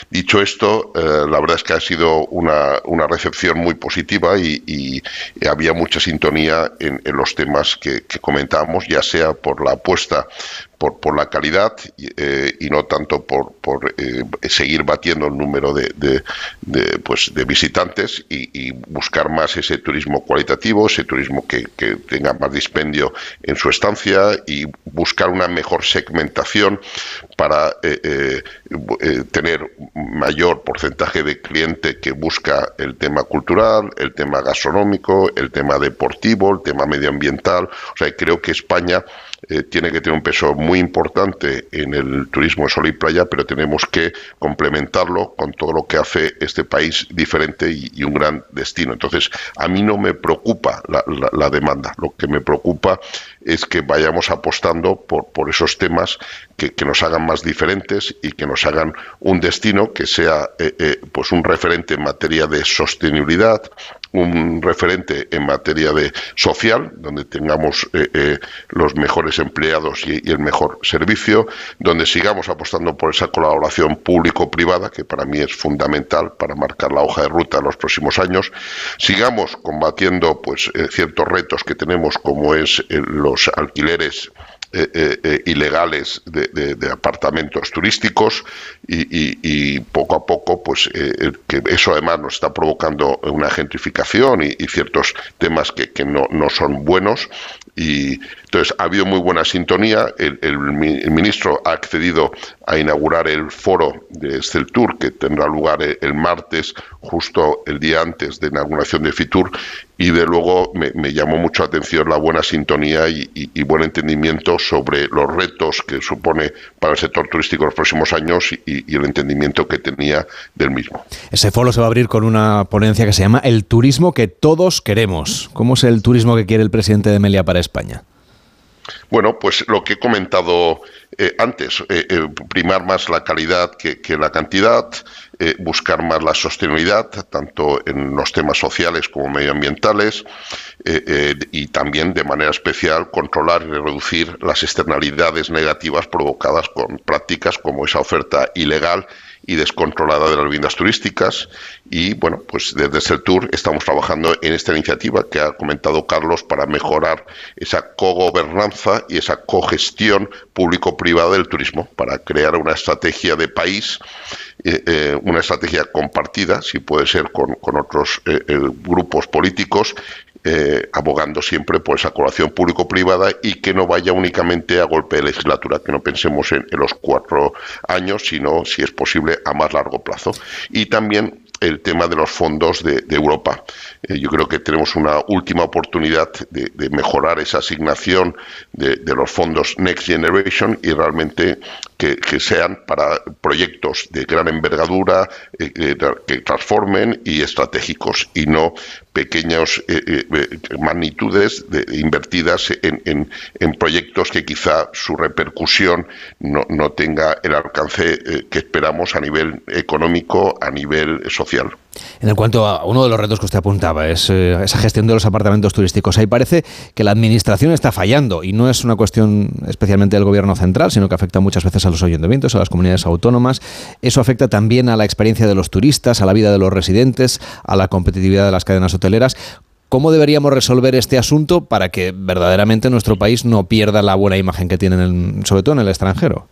dicho esto, la verdad es que ha sido una, recepción muy positiva y, había mucha sintonía en, los temas que, que comentábamos, ya sea por la apuesta por, por la calidad eh, y no tanto por, por eh, seguir batiendo el número de, de, pues, de visitantes y, buscar más ese turismo cualitativo, ese turismo que, que, tenga más dispendio en su estancia y buscar una mejor segmentación para eh, tener mayor porcentaje de cliente que busca el tema cultural, el tema gastronómico, el tema deportivo, el tema medioambiental. O sea, creo que España eh, tiene que tener un peso muy importante en el turismo de sol y playa, pero tenemos que complementarlo con todo lo que hace este país diferente y, un gran destino. Entonces, a mí no me preocupa la, demanda, lo que me preocupa es que vayamos apostando por, por esos temas que, nos hagan más diferentes y que nos hagan un destino que sea eh, eh, pues un referente en materia de sostenibilidad, un referente en materia de social, donde tengamos eh, eh, los mejores empleados y, el mejor servicio, donde sigamos apostando por esa colaboración público-privada, que para mí es fundamental para marcar la hoja de ruta en los próximos años, sigamos combatiendo pues eh, ciertos retos que tenemos, como es los alquileres eh, eh, eh, ilegales de, apartamentos turísticos y, poco a poco, pues que eso además nos está provocando una gentrificación y, ciertos temas que, que no, no, son buenos y entonces ha habido muy buena sintonía. El, ministro ha accedido a inaugurar el foro de Tour que tendrá lugar el, martes, justo el día antes de inauguración de Fitur, y de luego me, llamó mucho la atención la buena sintonía y, buen entendimiento sobre los retos que supone para el sector turístico los próximos años y, el entendimiento que tenía del mismo. Ese foro se va a abrir con una ponencia que se llama El turismo que todos queremos. ¿Cómo es el turismo que quiere el presidente de Melia para España? Bueno, pues lo que he comentado eh, antes, eh, eh, primar más la calidad que, la cantidad, buscar más la sostenibilidad, tanto en los temas sociales como medioambientales, y también de manera especial controlar y reducir las externalidades negativas provocadas con prácticas como esa oferta ilegal y descontrolada de las viviendas turísticas. Y bueno, pues desde el Tour estamos trabajando en esta iniciativa que ha comentado Carlos para mejorar esa cogobernanza y esa cogestión público-privada del turismo, para crear una estrategia de país, eh, eh, una estrategia compartida, si puede ser con, otros eh, grupos políticos, eh, abogando siempre por esa colaboración público-privada y que no vaya únicamente a golpe de legislatura, que no pensemos en, los cuatro años, sino, si es posible, a más largo plazo. Y también el tema de los fondos de, Europa. Eh, yo creo que tenemos una última oportunidad de, mejorar esa asignación de, los fondos Next Generation y realmente que, sean para proyectos de gran envergadura, eh, que transformen y estratégicos y no pequeñas eh, eh, magnitudes de, invertidas en, en, proyectos que quizá su repercusión no, no tenga el alcance eh, que esperamos a nivel económico, a nivel social. En cuanto a uno de los retos que usted apuntaba, es esa gestión de los apartamentos turísticos. Ahí parece que la administración está fallando y no es una cuestión especialmente del gobierno central, sino que afecta muchas veces a los ayuntamientos, a las comunidades autónomas. Eso afecta también a la experiencia de los turistas, a la vida de los residentes, a la competitividad de las cadenas hoteleras ¿Cómo deberíamos resolver este asunto para que verdaderamente nuestro país no pierda la buena imagen que tiene, sobre todo en el extranjero?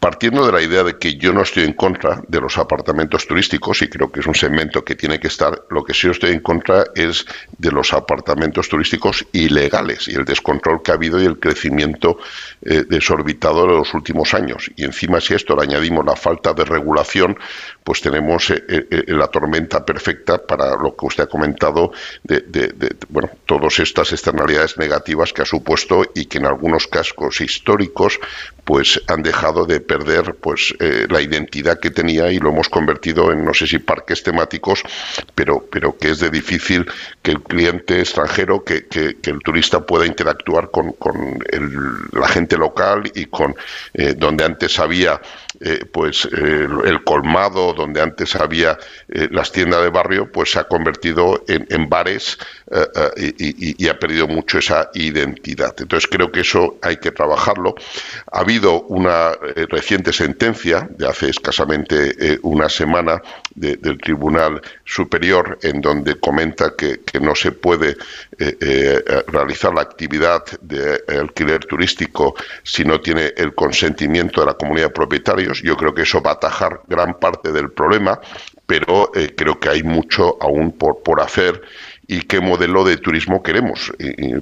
Partiendo de la idea de que yo no estoy en contra de los apartamentos turísticos y creo que es un segmento que tiene que estar, lo que sí estoy en contra es de los apartamentos turísticos ilegales y el descontrol que ha habido y el crecimiento eh, desorbitado de los últimos años. Y encima si a esto le añadimos la falta de regulación, pues tenemos eh, eh, la tormenta perfecta para lo que usted ha comentado de, de, bueno, todas estas externalidades negativas que ha supuesto y que en algunos cascos históricos pues han dejado de perder pues eh, la identidad que tenía y lo hemos convertido en no sé si parques temáticos pero pero que es de difícil que el cliente extranjero que, que, el turista pueda interactuar con, con la gente local y con eh, donde antes había eh, pues el colmado donde antes había las tiendas de barrio pues se ha convertido en, en bares eh, eh, y, ha perdido mucho esa identidad. Entonces creo que eso hay que trabajarlo. Ha habido una reciente sentencia de hace escasamente una semana del Tribunal Superior en donde comenta que, no se puede realizar la actividad de alquiler turístico si no tiene el consentimiento de la comunidad de propietarios. Yo creo que eso va a atajar gran parte del problema, pero eh, creo que hay mucho aún por, por hacer y qué modelo de turismo queremos,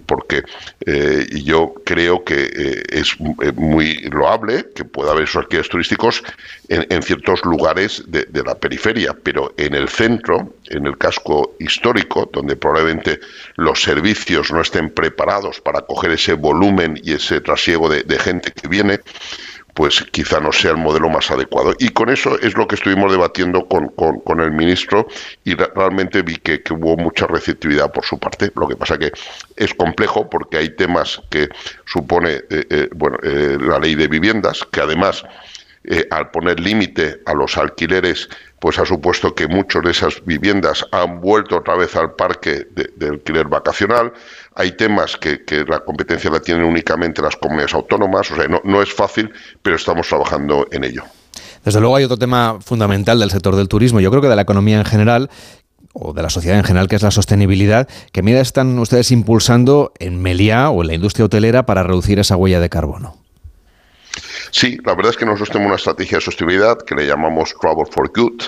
porque eh, yo creo que eh, es muy loable que pueda haber esos alquileres turísticos en, ciertos lugares de, la periferia, pero en el centro, en el casco histórico, donde probablemente los servicios no estén preparados para coger ese volumen y ese trasiego de gente que viene, pues quizá no sea el modelo más adecuado. Y con eso es lo que estuvimos debatiendo con, con, el ministro y realmente vi que, hubo mucha receptividad por su parte. Lo que pasa que es complejo porque hay temas que supone eh, eh, bueno, eh, la ley de viviendas, que además al poner límite a los alquileres pues ha supuesto que muchas de esas viviendas han vuelto otra vez al parque de, alquiler vacacional. Hay temas que, la competencia la tienen únicamente las comunidades autónomas, o sea, no, no es fácil, pero estamos trabajando en ello. Desde luego hay otro tema fundamental del sector del turismo, yo creo que de la economía en general, o de la sociedad en general, que es la sostenibilidad. ¿Qué medidas están ustedes impulsando en Meliá o en la industria hotelera para reducir esa huella de carbono? Sí, la verdad es que nosotros tenemos una estrategia de sostenibilidad que le llamamos Travel for Good,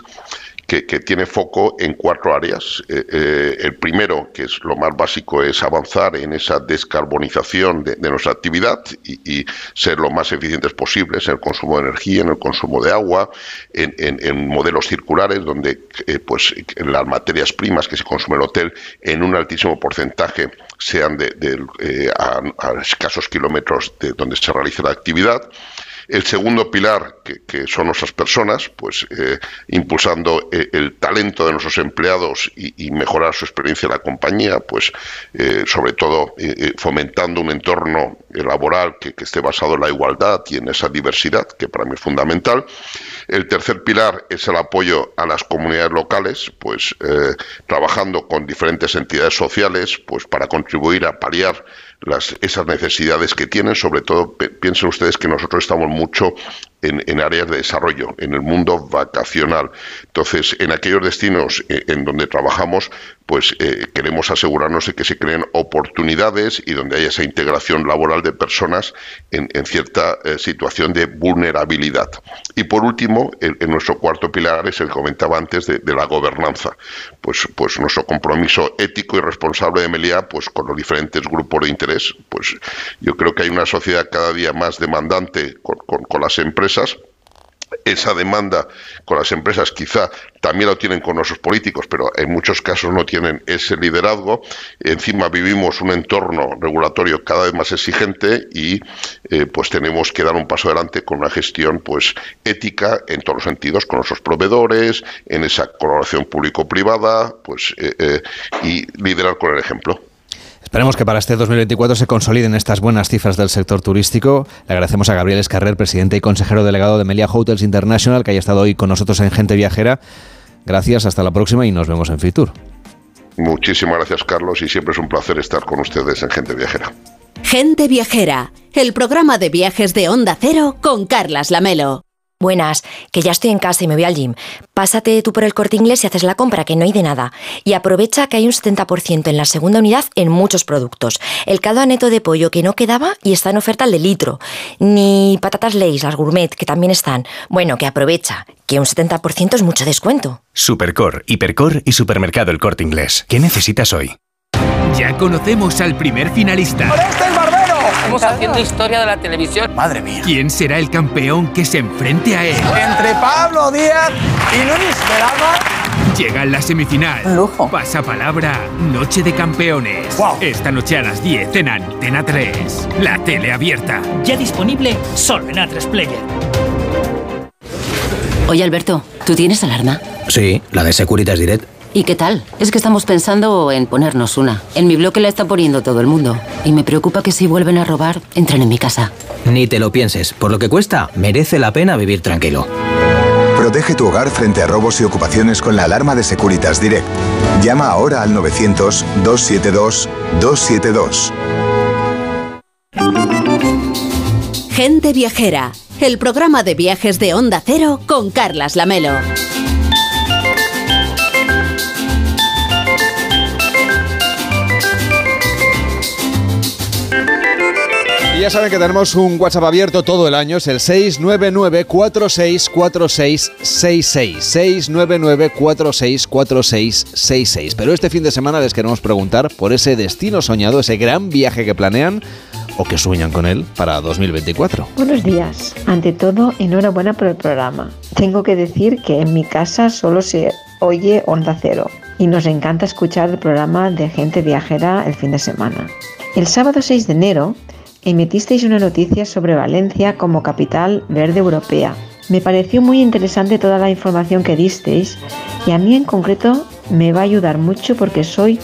que, tiene foco en cuatro áreas. Eh, eh, el primero, que es lo más básico, es avanzar en esa descarbonización de, nuestra actividad y, ser lo más eficientes posibles en el consumo de energía, en el consumo de agua, en, modelos circulares donde eh, pues las materias primas que se consume en el hotel en un altísimo porcentaje sean de, a, a escasos kilómetros de donde se realiza la actividad. El segundo pilar, que, son nuestras personas, pues eh, impulsando eh, el talento de nuestros empleados y, mejorar su experiencia en la compañía, pues eh, sobre todo fomentando un entorno laboral que, que, esté basado en la igualdad y en esa diversidad, que para mí es fundamental. El tercer pilar es el apoyo a las comunidades locales, pues trabajando con diferentes entidades sociales, pues para contribuir a paliar las, esas necesidades que tienen, sobre todo piensen ustedes que nosotros estamos mucho en, áreas de desarrollo, en el mundo vacacional. Entonces, en aquellos destinos eh, en donde trabajamos, pues eh, queremos asegurarnos de que se creen oportunidades y donde haya esa integración laboral de personas en, cierta eh, situación de vulnerabilidad. Y por último, en, nuestro cuarto pilar es el que comentaba antes de, la gobernanza. Pues, pues nuestro compromiso ético y responsable de Meliá, pues con los diferentes grupos de interés, pues yo creo que hay una sociedad cada día más demandante con las empresas esa demanda con las empresas quizá también lo tienen con nuestros políticos, pero en muchos casos no tienen ese liderazgo. Encima vivimos un entorno regulatorio cada vez más exigente y eh, pues tenemos que dar un paso adelante con una gestión pues ética en todos los sentidos, con nuestros proveedores, en esa colaboración público-privada, pues eh, eh, y liderar con el ejemplo. Esperemos que para este 2024 se consoliden estas buenas cifras del sector turístico. Le agradecemos a Gabriel Escarrer, presidente y consejero delegado de Melia Hotels International, que haya estado hoy con nosotros en Gente Viajera. Gracias, hasta la próxima y nos vemos en Fitur. Muchísimas gracias, Carlos, y siempre es un placer estar con ustedes en Gente Viajera. Gente Viajera, el programa de viajes de Onda Cero con Carlas Lamelo. Buenas, que ya estoy en casa y me voy al gym. Pásate tú por el corte inglés y haces la compra, que no hay de nada. Y aprovecha que hay un 70% en la segunda unidad en muchos productos. El caldo aneto de pollo que no quedaba y está en oferta al de litro. Ni patatas Lay's, las gourmet, que también están. Bueno, que aprovecha, que un 70% es mucho descuento. Supercor, Hipercor y Supermercado El Corte Inglés. ¿Qué necesitas hoy? Ya conocemos al primer finalista. Estamos haciendo historia de la televisión. Madre mía. ¿Quién será el campeón que se enfrente a él? Entre Pablo Díaz y Luis Peralta. Llega en la semifinal. Lujo. Pasa palabra Noche de Campeones. Wow. Esta noche a las 10 en Antena 3. La tele abierta. Ya disponible solo en A3 Player. Oye, Alberto, ¿tú tienes alarma? Sí, la de Securitas Direct. ¿Y qué tal? Es que estamos pensando en ponernos una. En mi bloque la está poniendo todo el mundo. Y me preocupa que si vuelven a robar, entren en mi casa. Ni te lo pienses. Por lo que cuesta, merece la pena vivir tranquilo. Protege tu hogar frente a robos y ocupaciones con la alarma de Securitas Direct. Llama ahora al 900-272-272. Gente Viajera, el programa de viajes de Onda Cero con Carlas Lamelo. Ya saben que tenemos un WhatsApp abierto todo el año, es el 699-464666. 699-464666. Pero este fin de semana les queremos preguntar por ese destino soñado, ese gran viaje que planean o que sueñan con él para 2024. Buenos días. Ante todo, enhorabuena por el programa. Tengo que decir que en mi casa solo se oye Onda Cero y nos encanta escuchar el programa de gente viajera el fin de semana. El sábado 6 de enero emitisteis una noticia sobre Valencia como capital verde europea. Me pareció muy interesante toda la información que disteis y a mí en concreto me va a ayudar mucho porque soy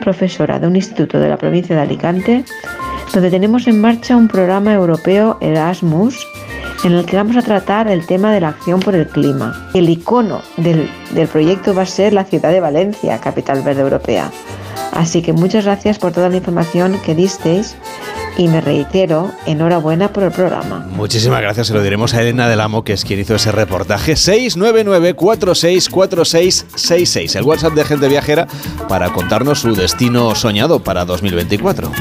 profesora de un instituto de la provincia de Alicante donde tenemos en marcha un programa europeo Erasmus en el que vamos a tratar el tema de la acción por el clima. El icono del, del proyecto va a ser la ciudad de Valencia, capital verde europea. Así que muchas gracias por toda la información que disteis y me reitero, enhorabuena por el programa. Muchísimas gracias, se lo diremos a Elena del Amo, que es quien hizo ese reportaje. 699-464666, el WhatsApp de Gente Viajera, para contarnos su destino soñado para 2024.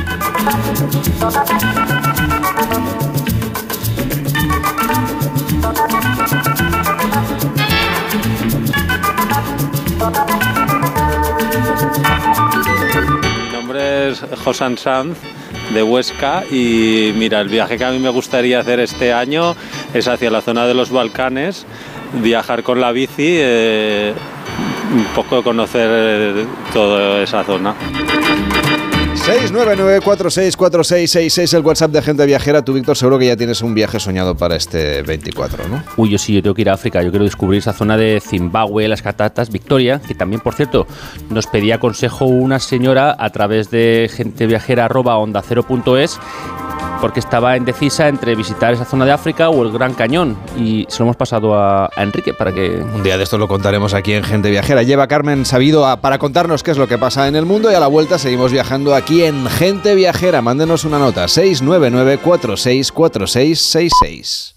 Mi nombre es Josan Sanz de Huesca y mira, el viaje que a mí me gustaría hacer este año es hacia la zona de los Balcanes, viajar con la bici, eh, un poco conocer eh, toda esa zona. 699-464666, el WhatsApp de Gente Viajera. Tú, Víctor, seguro que ya tienes un viaje soñado para este 24, ¿no? Uy, yo sí, yo tengo que ir a África. Yo quiero descubrir esa zona de Zimbabue, las catatas, Victoria, que también, por cierto, nos pedía consejo una señora a través de genteviajera.onda0.es porque estaba indecisa entre visitar esa zona de África o el Gran Cañón. Y se lo hemos pasado a, a Enrique para que... Un día de esto lo contaremos aquí en Gente Viajera. Lleva Carmen Sabido a- para contarnos qué es lo que pasa en el mundo y a la vuelta seguimos viajando aquí en Gente Viajera. Mándenos una nota 699-464666.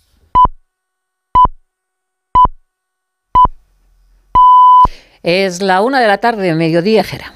Es la una de la tarde, mediodía, Jera.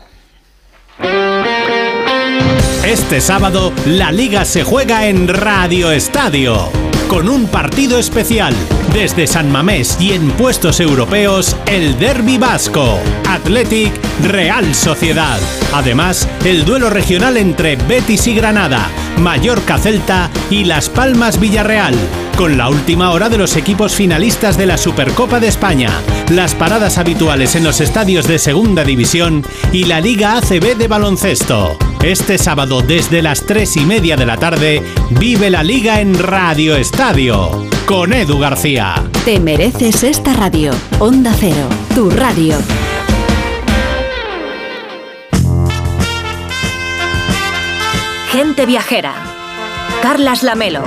Este sábado, la liga se juega en Radio Estadio. Con un partido especial. Desde San Mamés y en puestos europeos, el Derby Vasco. Athletic Real Sociedad. Además, el duelo regional entre Betis y Granada, Mallorca Celta y Las Palmas Villarreal. Con la última hora de los equipos finalistas de la Supercopa de España, las paradas habituales en los estadios de Segunda División y la Liga ACB de baloncesto. Este sábado desde las 3 y media de la tarde, vive la Liga en Radio Estadio. Con Edu García. Te mereces esta radio. Onda Cero, tu radio. Gente viajera. Carlas Lamelo.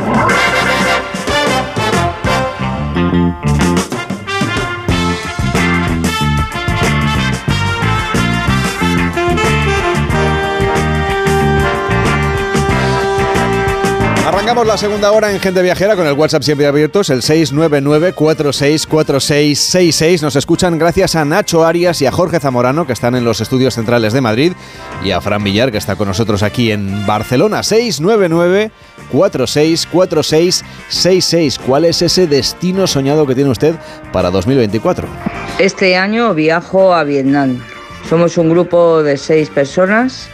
Arrancamos la segunda hora en Gente Viajera con el WhatsApp siempre abierto, es el 699-464666. Nos escuchan gracias a Nacho Arias y a Jorge Zamorano, que están en los estudios centrales de Madrid, y a Fran Villar, que está con nosotros aquí en Barcelona. 699-464666. ¿Cuál es ese destino soñado que tiene usted para 2024? Este año viajo a Vietnam. Somos un grupo de seis personas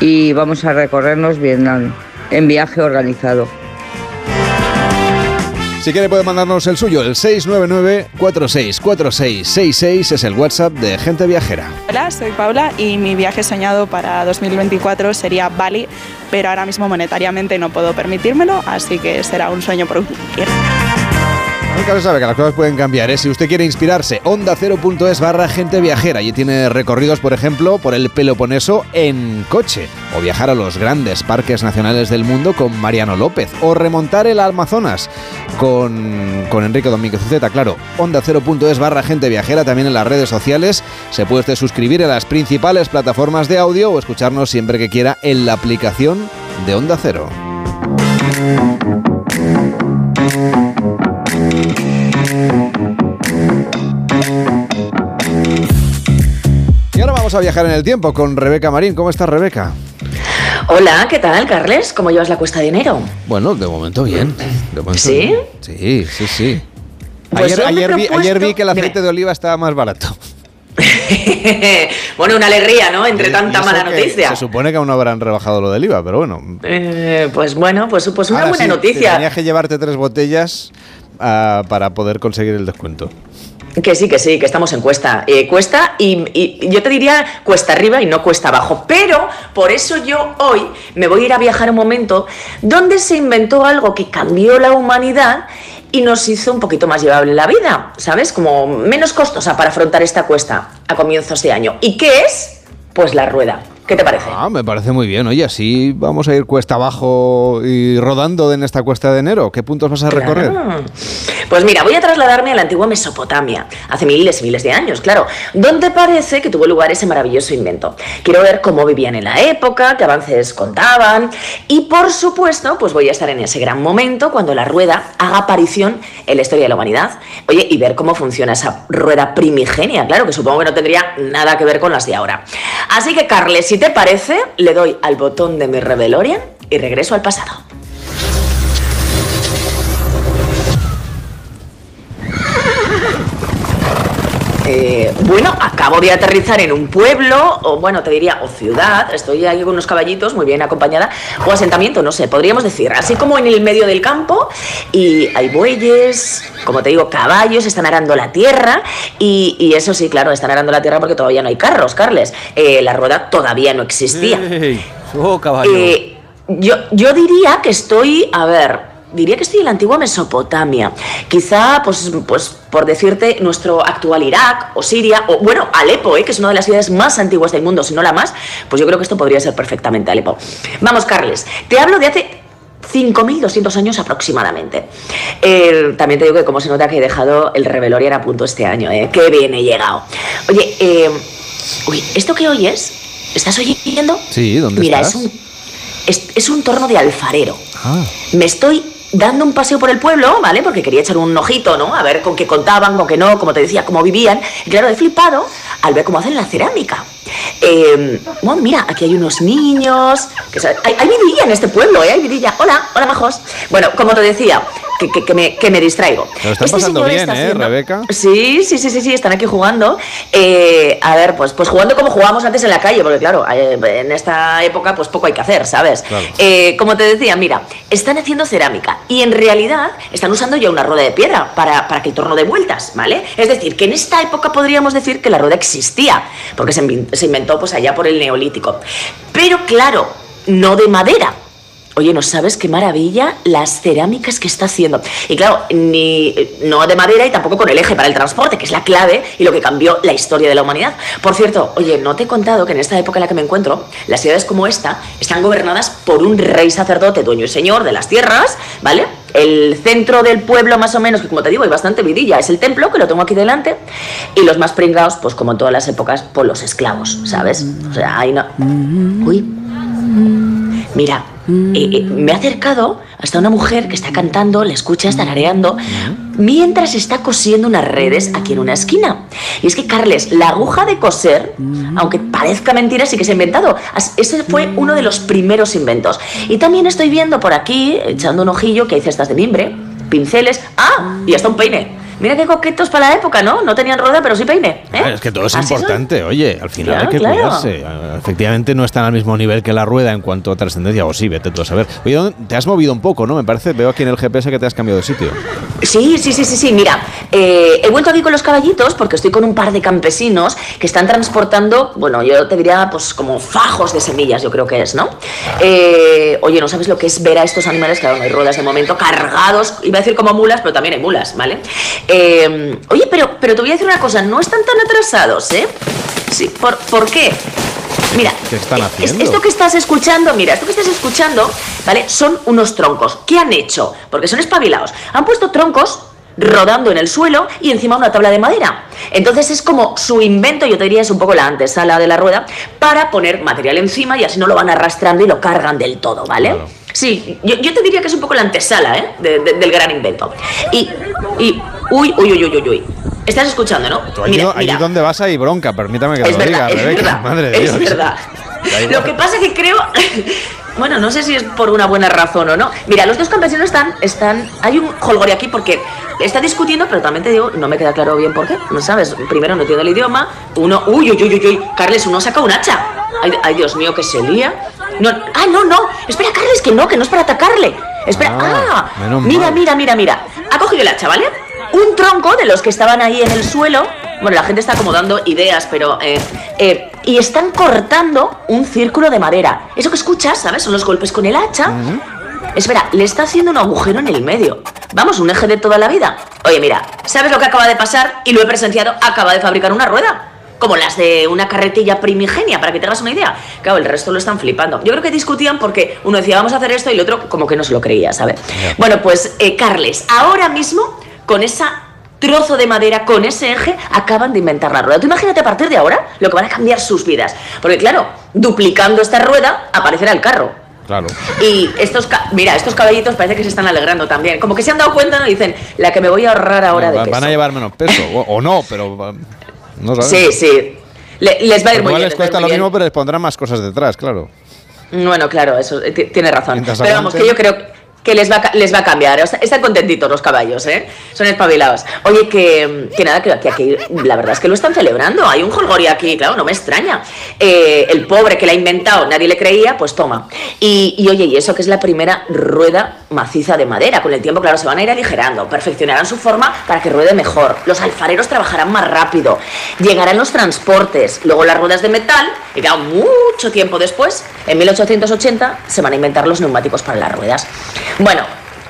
y vamos a recorrernos Vietnam en viaje organizado. Si quiere puede mandarnos el suyo, el 699-464666 es el WhatsApp de Gente Viajera. Hola, soy Paula y mi viaje soñado para 2024 sería Bali, pero ahora mismo monetariamente no puedo permitírmelo, así que será un sueño por cumplir. Nunca se sabe que las cosas pueden cambiar. ¿eh? Si usted quiere inspirarse, onda 0.es barra gente viajera. Y tiene recorridos, por ejemplo, por el Peloponeso en coche. O viajar a los grandes parques nacionales del mundo con Mariano López. O remontar el Amazonas con, con Enrique Domínguez Uceta. Claro, onda 0.es barra gente viajera también en las redes sociales. Se puede usted suscribir a las principales plataformas de audio o escucharnos siempre que quiera en la aplicación de Onda Cero. Vamos a viajar en el tiempo con Rebeca Marín. ¿Cómo estás, Rebeca? Hola, ¿qué tal, Carles? ¿Cómo llevas la cuesta de enero? Bueno, de momento bien. De momento ¿Sí? bien. Sí, sí, sí. Pues ayer, ayer vi, propuesto- ayer vi que el aceite Dime. de oliva estaba más barato. bueno, una alegría, ¿no? Entre tanta mala noticia. Se supone que aún no habrán rebajado lo del IVA, pero bueno. Eh, pues bueno, pues, pues una Ahora buena sí, noticia. Tenías que llevarte tres botellas para poder conseguir el descuento. Que sí, que sí, que estamos en cuesta. Eh, cuesta y, y yo te diría cuesta arriba y no cuesta abajo. Pero por eso yo hoy me voy a ir a viajar un momento donde se inventó algo que cambió la humanidad y nos hizo un poquito más llevable la vida, ¿sabes? Como menos costosa para afrontar esta cuesta a comienzos de año. ¿Y qué es? Pues la rueda. ¿Qué te parece? Ah, me parece muy bien. Oye, así vamos a ir cuesta abajo y rodando en esta cuesta de enero. ¿Qué puntos vas a recorrer? Pues mira, voy a trasladarme a la antigua Mesopotamia, hace miles y miles de años, claro, donde parece que tuvo lugar ese maravilloso invento. Quiero ver cómo vivían en la época, qué avances contaban y por supuesto, pues voy a estar en ese gran momento cuando la rueda haga aparición en la historia de la humanidad. Oye, y ver cómo funciona esa rueda primigenia, claro, que supongo que no tendría nada que ver con las de ahora. Así que, Carles, si te parece, le doy al botón de mi Revelorian y regreso al pasado. Eh, bueno, acabo de aterrizar en un pueblo, o bueno, te diría, o ciudad, estoy ahí con unos caballitos, muy bien acompañada, o asentamiento, no sé, podríamos decir, así como en el medio del campo, y hay bueyes, como te digo, caballos, están arando la tierra, y, y eso sí, claro, están arando la tierra porque todavía no hay carros, Carles, Eh, la rueda todavía no existía. ¡Oh, caballo! Eh, yo, yo diría que estoy, a ver, diría que estoy en la antigua Mesopotamia. Quizá, pues, pues por decirte, nuestro actual Irak o Siria, o bueno, Alepo, ¿eh? que es una de las ciudades más antiguas del mundo, si no la más, pues yo creo que esto podría ser perfectamente Alepo. Vamos, Carles, te hablo de hace 5.200 años aproximadamente. Eh, también te digo que como se nota que he dejado el Revelorian a punto este año, ¿eh? Qué bien he llegado. Oye, eh, uy, ¿esto que oyes? ¿Estás oyendo? Sí, ¿dónde Mira, estás? es un, es, es un torno de alfarero. Ah. Me estoy dando un paseo por el pueblo, ¿vale? Porque quería echar un ojito, ¿no? A ver con qué contaban, con qué no, como te decía, cómo vivían. Y claro, he flipado al ver cómo hacen la cerámica. Eh, bueno, mira, aquí hay unos niños. Que, hay, hay vidilla en este pueblo, ¿eh? Hay vidilla. Hola, hola, majos. Bueno, como te decía, que, que- que me, que me distraigo. Te lo estás Este pasando señor bien, está ¿eh, haciendo- Rebeca? Sí, sí, sí, sí, sí, están aquí jugando. Eh, a ver, pues, pues jugando como jugábamos antes en la calle, porque claro, eh, en esta época pues poco hay que hacer, ¿sabes? Claro. Eh, como te decía, mira, están haciendo cerámica y en realidad están usando ya una rueda de piedra para, para que el torno de vueltas, ¿vale? Es decir, que en esta época podríamos decir que la rueda existía, porque se, se inventó pues allá por el neolítico. Pero claro, no de madera. Oye, ¿no sabes qué maravilla las cerámicas que está haciendo? Y claro, ni, no de madera y tampoco con el eje para el transporte, que es la clave y lo que cambió la historia de la humanidad. Por cierto, oye, no te he contado que en esta época en la que me encuentro, las ciudades como esta están gobernadas por un rey sacerdote, dueño y señor de las tierras, ¿vale? El centro del pueblo, más o menos, que como te digo, hay bastante vidilla, es el templo, que lo tengo aquí delante. Y los más pringados, pues como en todas las épocas, por los esclavos, ¿sabes? O sea, ahí no. Uy. Mira, eh, eh, me ha acercado hasta una mujer que está cantando, le escuchas tarareando, mientras está cosiendo unas redes aquí en una esquina. Y es que, Carles, la aguja de coser, aunque parezca mentira, sí que se ha inventado. Ese fue uno de los primeros inventos. Y también estoy viendo por aquí, echando un ojillo, que hay cestas de mimbre, pinceles, ah, y hasta un peine. Mira qué coquetos para la época, ¿no? No tenían rueda, pero sí peine. ¿eh? Ah, es que todo es son. importante, oye, al final Claro, hay que claro. cuidarse. Ah, Efectivamente no están al mismo nivel que la rueda en cuanto a trascendencia, o sí, vete tú a saber. Oye, ¿dónde- te has movido un poco, ¿no? Me parece, veo aquí en el GPS que te has cambiado de sitio. Sí, sí, sí, sí, sí. Mira, eh, he vuelto aquí con los caballitos porque estoy con un par de campesinos que están transportando, bueno, yo te diría, pues como fajos de semillas, yo creo que es, ¿no? Eh, oye, ¿no sabes lo que es ver a estos animales, claro, no hay ruedas de momento, cargados, iba a decir como mulas, pero también hay mulas, ¿vale? Eh, oye, pero, pero te voy a decir una cosa, no están tan atrasados, ¿eh? Sí, ¿por, ¿por qué? Mira, ¿Qué están es- haciendo? esto que estás escuchando, mira, esto que estás escuchando, ¿vale? Son unos troncos. ¿Qué han hecho? Porque son espabilados. Han puesto troncos rodando en el suelo y encima una tabla de madera. Entonces es como su invento, yo te diría, es un poco la antesala de la rueda, para poner material encima y así no lo van arrastrando y lo cargan del todo, ¿vale? Sí, yo, yo te diría que es un poco la antesala, ¿eh? de- de- del gran invento. Y, y, uy, uy, uy, uy, uy, uy. Estás escuchando, ¿no? Tú allí, allí donde vas hay bronca, permítame que Es lo verdad, diga, es Rebeca. verdad, Madre de es Dios. verdad. Da igual. Lo que pasa que creo, bueno, no sé si es por una buena razón o no. Mira, los dos campesinos están, están, hay un holgorio aquí porque está discutiendo, pero también te digo, no me queda claro bien por qué. No sabes, primero no entiendo el idioma, uno, uy, uy, uy, uy, uy, Carles, uno saca un hacha. Ay, ay, Dios mío, que se lía. No, ah, no, no, espera, Carles, que no, que no es para atacarle. Espera, Ah, ah, mira, mira, mira, mira. Ha cogido el hacha, ¿vale? Un tronco de los que estaban ahí en el suelo. Bueno, la gente está como dando ideas, pero. eh, eh, y están cortando un círculo de madera. Eso que escuchas, ¿sabes? Son los golpes con el hacha. Espera, le está haciendo un agujero en el medio. Vamos, un eje de toda la vida. Oye, mira, ¿sabes lo que acaba de pasar? Y lo he presenciado. Acaba de fabricar una rueda. Como las de una carretilla primigenia, para que te hagas una idea. Claro, el resto lo están flipando. Yo creo que discutían porque uno decía, vamos a hacer esto, y el otro como que no se lo creía, ¿sabes? Bueno, pues, eh, Carles, ahora mismo, con esa trozo de madera, con ese eje, acaban de inventar la rueda. Tú imagínate a partir de ahora lo que van a cambiar sus vidas. Porque claro, duplicando esta rueda, aparecerá el carro. Claro. Y estos, mira, estos caballitos parece que se están alegrando también. Como que se han dado cuenta, ¿no? Dicen, la que me voy a ahorrar ahora de peso. Van a llevar menos peso, o, o no, pero no sabemos. Sí, sí. Le- les va a ir muy bien. les cuesta lo bien. mismo, pero les pondrán más cosas detrás, claro. Bueno, claro, eso eh, ti- tiene razón. Pero vamos, que yo creo que les va, les va a cambiar. Están contentitos los caballos, ¿eh? Son espabilados. Oye, que, que nada, que, aquí la verdad es que lo están celebrando. Hay un holgorio aquí, claro, no me extraña. Eh, el pobre que la ha inventado, nadie le creía, pues toma. Y, y oye, y eso que es la primera rueda maciza de madera. Con el tiempo, claro, se van a ir aligerando, perfeccionarán su forma para que ruede mejor. Los alfareros trabajarán más rápido. Llegarán los transportes, luego las ruedas de metal. Y claro, mucho tiempo después, en 1880, se van a inventar los neumáticos para las ruedas. Bueno,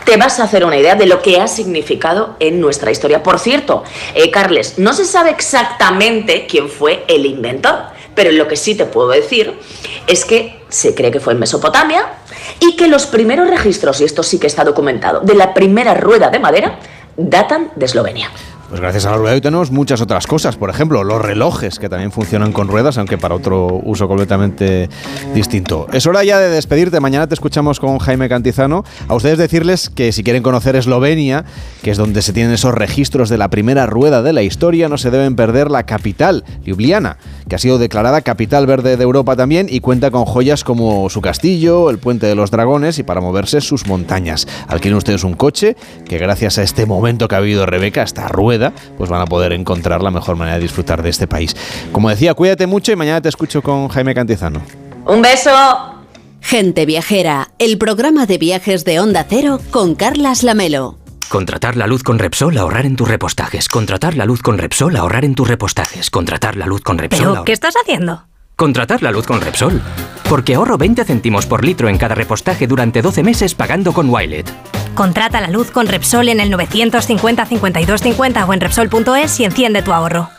te vas a hacer una idea de lo que ha significado en nuestra historia. Por cierto, eh, Carles, no se sabe exactamente quién fue el inventor, pero lo que sí te puedo decir es que se cree que fue en Mesopotamia y que los primeros registros, y esto sí que está documentado, de la primera rueda de madera datan de Eslovenia. Pues gracias a la rueda hoy tenemos muchas otras cosas. Por ejemplo, los relojes que también funcionan con ruedas, aunque para otro uso completamente distinto. Es hora ya de despedirte. Mañana te escuchamos con Jaime Cantizano. A ustedes decirles que si quieren conocer Eslovenia, que es donde se tienen esos registros de la primera rueda de la historia, no se deben perder la capital, Ljubljana, que ha sido declarada capital verde de Europa también y cuenta con joyas como su castillo, el puente de los dragones y para moverse sus montañas. Alquilen ustedes un coche que gracias a este momento que ha vivido Rebeca, esta rueda, pues van a poder encontrar la mejor manera de disfrutar de este país. Como decía, cuídate mucho y mañana te escucho con Jaime Cantizano. Un beso. Gente Viajera, el programa de viajes de Onda Cero con Carlas Lamelo. Contratar la luz con Repsol, ahorrar en tus repostajes. Contratar la luz con Repsol, ahorrar en tus repostajes. Contratar la luz con Repsol. ¿Pero ahor- qué estás haciendo? Contratar la luz con Repsol. Porque ahorro 20 céntimos por litro en cada repostaje durante 12 meses pagando con Wilet. Contrata la luz con Repsol en el 950 52 50 o en Repsol.es y enciende tu ahorro.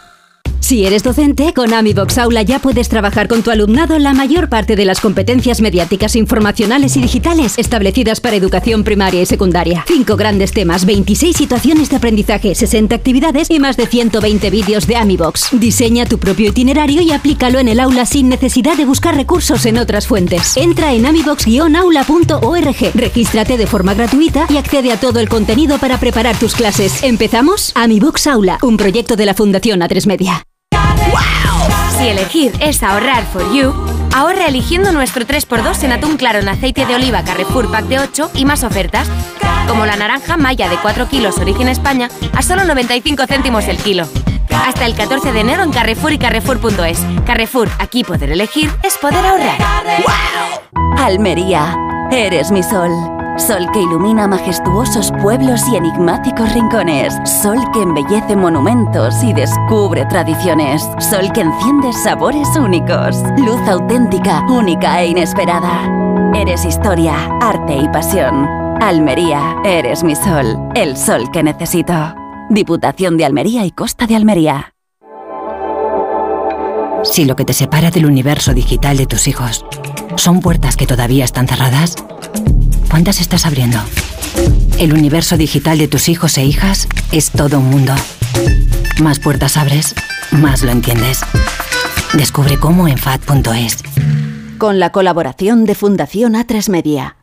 Si eres docente, con AmiBox Aula ya puedes trabajar con tu alumnado la mayor parte de las competencias mediáticas, informacionales y digitales establecidas para educación primaria y secundaria. Cinco grandes temas, 26 situaciones de aprendizaje, 60 actividades y más de 120 vídeos de AmiBox. Diseña tu propio itinerario y aplícalo en el aula sin necesidad de buscar recursos en otras fuentes. Entra en amibox-aula.org, regístrate de forma gratuita y accede a todo el contenido para preparar tus clases. ¿Empezamos? AmiBox Aula, un proyecto de la Fundación A3 Media. Si elegir es ahorrar for you, Ahorra eligiendo nuestro 3x2 en atún claro en aceite de oliva Carrefour Pack de 8 y más ofertas. Como la naranja malla de 4 kilos origen España a solo 95 céntimos el kilo. Hasta el 14 de enero en Carrefour y Carrefour.es. Carrefour, aquí poder elegir es poder ahorrar. Almería, eres mi sol. Sol que ilumina majestuosos pueblos y enigmáticos rincones. Sol que embellece monumentos y descubre tradiciones. Sol que enciende sabores únicos. Luz auténtica, única e inesperada. Eres historia, arte y pasión. Almería, eres mi sol. El sol que necesito. Diputación de Almería y Costa de Almería. Si lo que te separa del universo digital de tus hijos son puertas que todavía están cerradas, ¿cuántas estás abriendo? El universo digital de tus hijos e hijas es todo un mundo. Más puertas abres, más lo entiendes. Descubre cómo en FAD.es. Con la colaboración de Fundación A3 Media.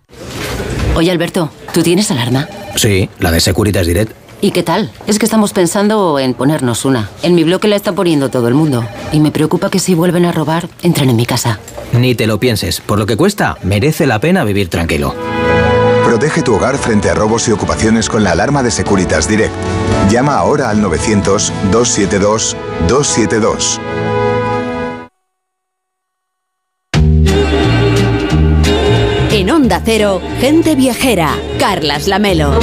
Oye Alberto, ¿tú tienes alarma? Sí, la de Securitas Direct. ¿Y qué tal? Es que estamos pensando en ponernos una. En mi bloque la está poniendo todo el mundo. Y me preocupa que si vuelven a robar, entren en mi casa. Ni te lo pienses. Por lo que cuesta, merece la pena vivir tranquilo. Protege tu hogar frente a robos y ocupaciones con la alarma de Securitas Direct. Llama ahora al 900-272-272. En Onda Cero, gente viajera. Carlas Lamelo.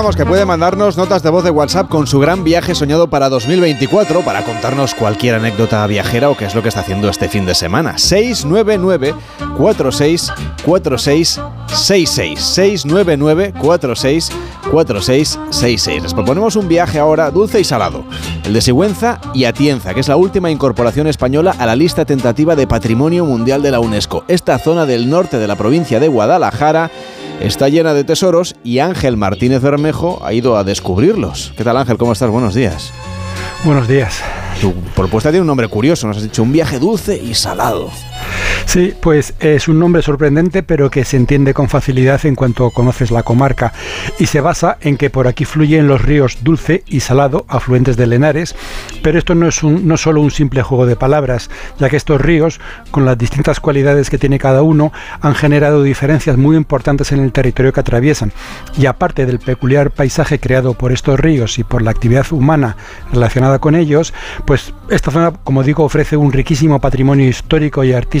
Que puede mandarnos notas de voz de WhatsApp con su gran viaje soñado para 2024 para contarnos cualquier anécdota viajera o qué es lo que está haciendo este fin de semana. 699 46 46 66 699 46 46 66. Les proponemos un viaje ahora dulce y salado, el de Sigüenza y Atienza, que es la última incorporación española a la lista tentativa de Patrimonio Mundial de la UNESCO. Esta zona del norte de la provincia de Guadalajara está llena de tesoros y Ángel Martínez Bermejo ha ido a descubrirlos. ¿Qué tal Ángel? ¿Cómo estás? Buenos días. Buenos días. Tu propuesta tiene un nombre curioso, nos has dicho un viaje dulce y salado. Sí, pues es un nombre sorprendente, pero que se entiende con facilidad en cuanto conoces la comarca. Y se basa en que por aquí fluyen los ríos Dulce y Salado, afluentes del Henares. Pero esto no es un, no solo un simple juego de palabras, ya que estos ríos, con las distintas cualidades que tiene cada uno, han generado diferencias muy importantes en el territorio que atraviesan. Y aparte del peculiar paisaje creado por estos ríos y por la actividad humana relacionada con ellos, pues esta zona, como digo, ofrece un riquísimo patrimonio histórico y artístico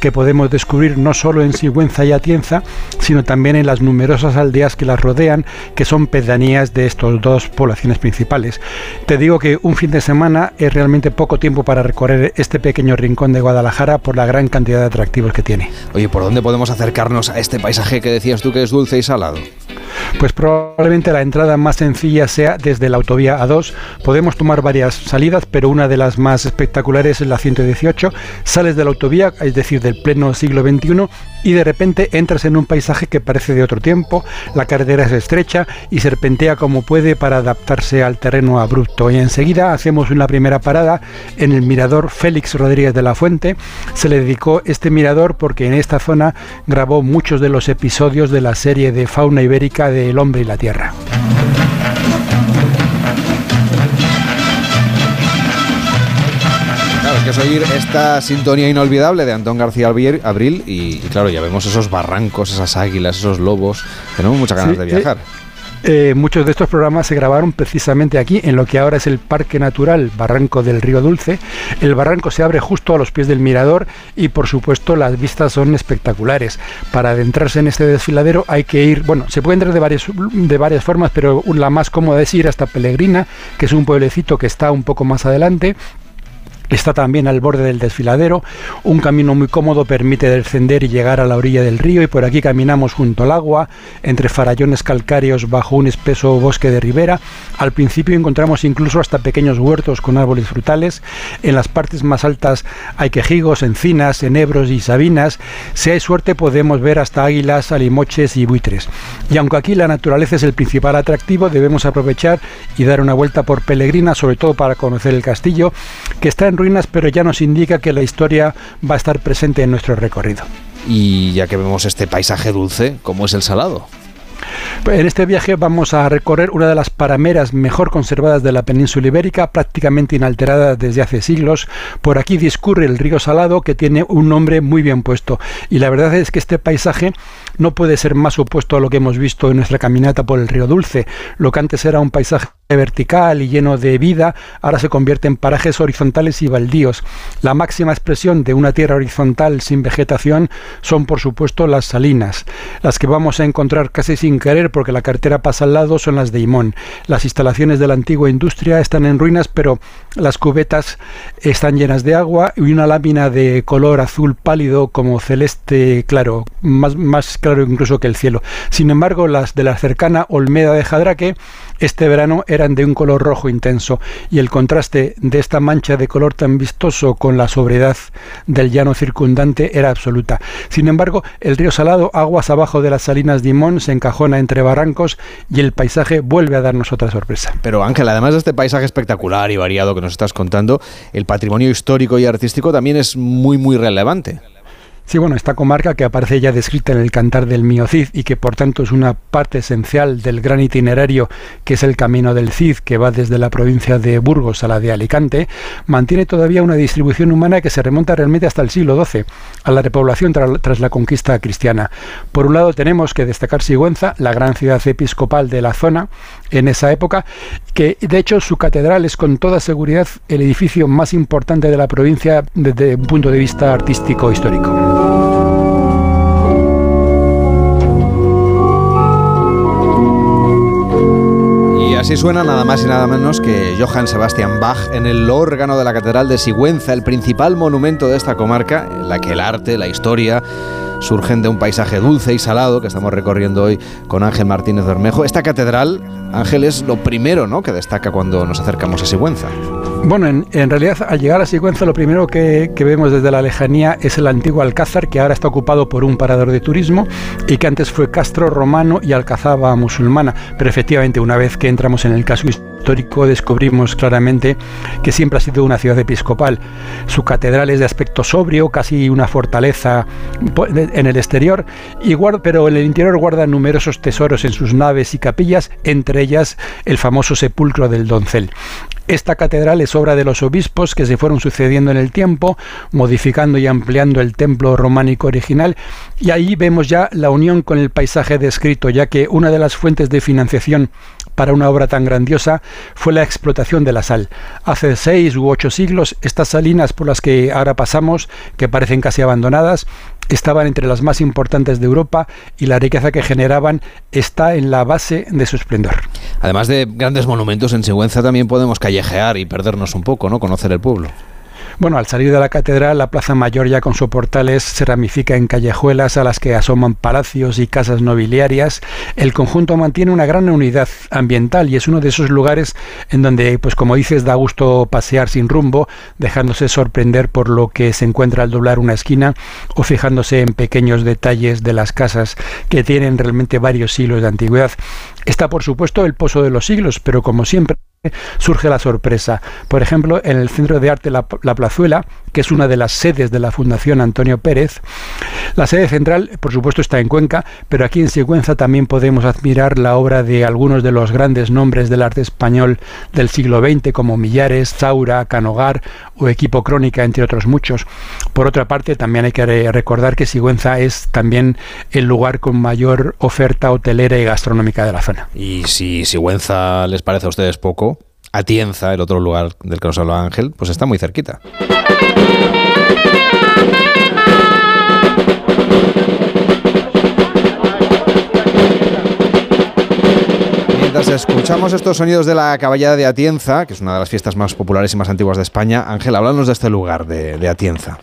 que podemos descubrir no solo en Sigüenza y Atienza, sino también en las numerosas aldeas que las rodean, que son pedanías de estos dos poblaciones principales. Te digo que un fin de semana es realmente poco tiempo para recorrer este pequeño rincón de Guadalajara por la gran cantidad de atractivos que tiene. Oye, ¿por dónde podemos acercarnos a este paisaje que decías tú que es dulce y salado? Pues probablemente la entrada más sencilla sea desde la autovía A2. Podemos tomar varias salidas, pero una de las más espectaculares es la 118. Sales de la autovía, es decir, del pleno siglo XXI, y de repente entras en un paisaje que parece de otro tiempo. La carretera es estrecha y serpentea como puede para adaptarse al terreno abrupto. Y enseguida hacemos una primera parada en el mirador Félix Rodríguez de la Fuente. Se le dedicó este mirador porque en esta zona grabó muchos de los episodios de la serie de fauna ibérica de El hombre y la tierra. Claro, es que es oír esta sintonía inolvidable de Antón García Abril y, y claro, ya vemos esos barrancos, esas águilas, esos lobos. Tenemos muchas ganas Sí, de viajar. Eh, muchos de estos programas se grabaron precisamente aquí, en lo que ahora es el Parque Natural Barranco del Río Dulce. El barranco se abre justo a los pies del mirador y por supuesto las vistas son espectaculares. Para adentrarse en este desfiladero hay que ir, bueno, se puede entrar de varias, de varias formas, pero la más cómoda es ir hasta Pelegrina, que es un pueblecito que está un poco más adelante. Está también al borde del desfiladero. Un camino muy cómodo permite descender y llegar a la orilla del río y por aquí caminamos junto al agua, entre farallones calcáreos bajo un espeso bosque de ribera. Al principio encontramos incluso hasta pequeños huertos con árboles frutales. En las partes más altas hay quejigos, encinas, enebros y sabinas. Si hay suerte podemos ver hasta águilas, alimoches y buitres. Y aunque aquí la naturaleza es el principal atractivo, debemos aprovechar y dar una vuelta por Pelegrina, sobre todo para conocer el castillo, que está en ruinas, pero ya nos indica que la historia va a estar presente en nuestro recorrido. Y ya que vemos este paisaje dulce, ¿cómo es el salado? En este viaje vamos a recorrer una de las parameras mejor conservadas de la península ibérica, prácticamente inalterada desde hace siglos. Por aquí discurre el río Salado, que tiene un nombre muy bien puesto. Y la verdad es que este paisaje no puede ser más opuesto a lo que hemos visto en nuestra caminata por el río Dulce. Lo que antes era un paisaje vertical y lleno de vida, ahora se convierte en parajes horizontales y baldíos. La máxima expresión de una tierra horizontal sin vegetación son, por supuesto, las salinas. Las que vamos a encontrar casi sin querer porque la carretera pasa al lado son las de Imón. Las instalaciones de la antigua industria están en ruinas, pero las cubetas están llenas de agua y una lámina de color azul pálido como celeste claro, más, más claro incluso que el cielo. Sin embargo, las de la cercana Olmeda de Jadraque este verano eran de un color rojo intenso y el contraste de esta mancha de color tan vistoso con la sobriedad del llano circundante era absoluta. Sin embargo, el río Salado, aguas abajo de las salinas de se encajona entre barrancos y el paisaje vuelve a darnos otra sorpresa. Pero Ángel, además de este paisaje espectacular y variado que nos estás contando, el patrimonio histórico y artístico también es muy muy relevante. Sí, bueno, esta comarca que aparece ya descrita en el Cantar del Mío Cid y que por tanto es una parte esencial del gran itinerario que es el Camino del Cid, que va desde la provincia de Burgos a la de Alicante, mantiene todavía una distribución humana que se remonta realmente hasta el siglo XII, a la repoblación tras la conquista cristiana. Por un lado tenemos que destacar Sigüenza, la gran ciudad episcopal de la zona en esa época, que de hecho su catedral es con toda seguridad el edificio más importante de la provincia desde un punto de vista artístico histórico. Así suena nada más y nada menos que Johann Sebastian Bach en el órgano de la Catedral de Sigüenza, el principal monumento de esta comarca, en la que el arte, la historia surgen de un paisaje dulce y salado que estamos recorriendo hoy con Ángel Martínez Bermejo. Esta catedral, Ángel, es lo primero ¿no? que destaca cuando nos acercamos a Sigüenza. Bueno, en, realidad al llegar a Sigüenza lo primero que, vemos desde la lejanía es el antiguo alcázar que ahora está ocupado por un parador de turismo y que antes fue castro romano y alcazaba musulmana. Pero efectivamente una vez que entramos en el caso histórico descubrimos claramente que siempre ha sido una ciudad episcopal. Su catedral es de aspecto sobrio, casi una fortaleza en el exterior, pero en el interior guarda numerosos tesoros en sus naves y capillas, entre ellas el famoso sepulcro del doncel. Esta catedral es obra de los obispos que se fueron sucediendo en el tiempo, modificando y ampliando el templo románico original, y ahí vemos ya la unión con el paisaje descrito, ya que una de las fuentes de financiación para una obra tan grandiosa fue la explotación de la sal. Hace seis u ocho siglos, estas salinas por las que ahora pasamos, que parecen casi abandonadas, estaban entre las más importantes de Europa y la riqueza que generaban está en la base de su esplendor. Además de grandes monumentos en Sigüenza también podemos callejear y perdernos un poco, ¿no? Conocer el pueblo. Bueno, al salir de la catedral, la Plaza Mayor ya con sus portales se ramifica en callejuelas a las que asoman palacios y casas nobiliarias. El conjunto mantiene una gran unidad ambiental y es uno de esos lugares en donde, pues como dices, da gusto pasear sin rumbo, dejándose sorprender por lo que se encuentra al doblar una esquina o fijándose en pequeños detalles de las casas que tienen realmente varios siglos de antigüedad. Está, por supuesto, el Pozo de los Siglos, pero como siempre surge la sorpresa. Por ejemplo, en el Centro de Arte La, Plazuela, que es una de las sedes de la Fundación Antonio Pérez, la sede central, por supuesto, está en Cuenca, pero aquí en Sigüenza también podemos admirar la obra de algunos de los grandes nombres del arte español del siglo XX, como Millares, Zaura, Canogar o Equipo Crónica, entre otros muchos. Por otra parte, también hay que recordar que Sigüenza es también el lugar con mayor oferta hotelera y gastronómica de la zona. Y si Sigüenza les parece a ustedes poco, Atienza, el otro lugar del que nos habló Ángel, pues está muy cerquita. Mientras escuchamos estos sonidos de la caballada de Atienza, que es una de las fiestas más populares y más antiguas de España, Ángel, háblanos de este lugar, de Atienza.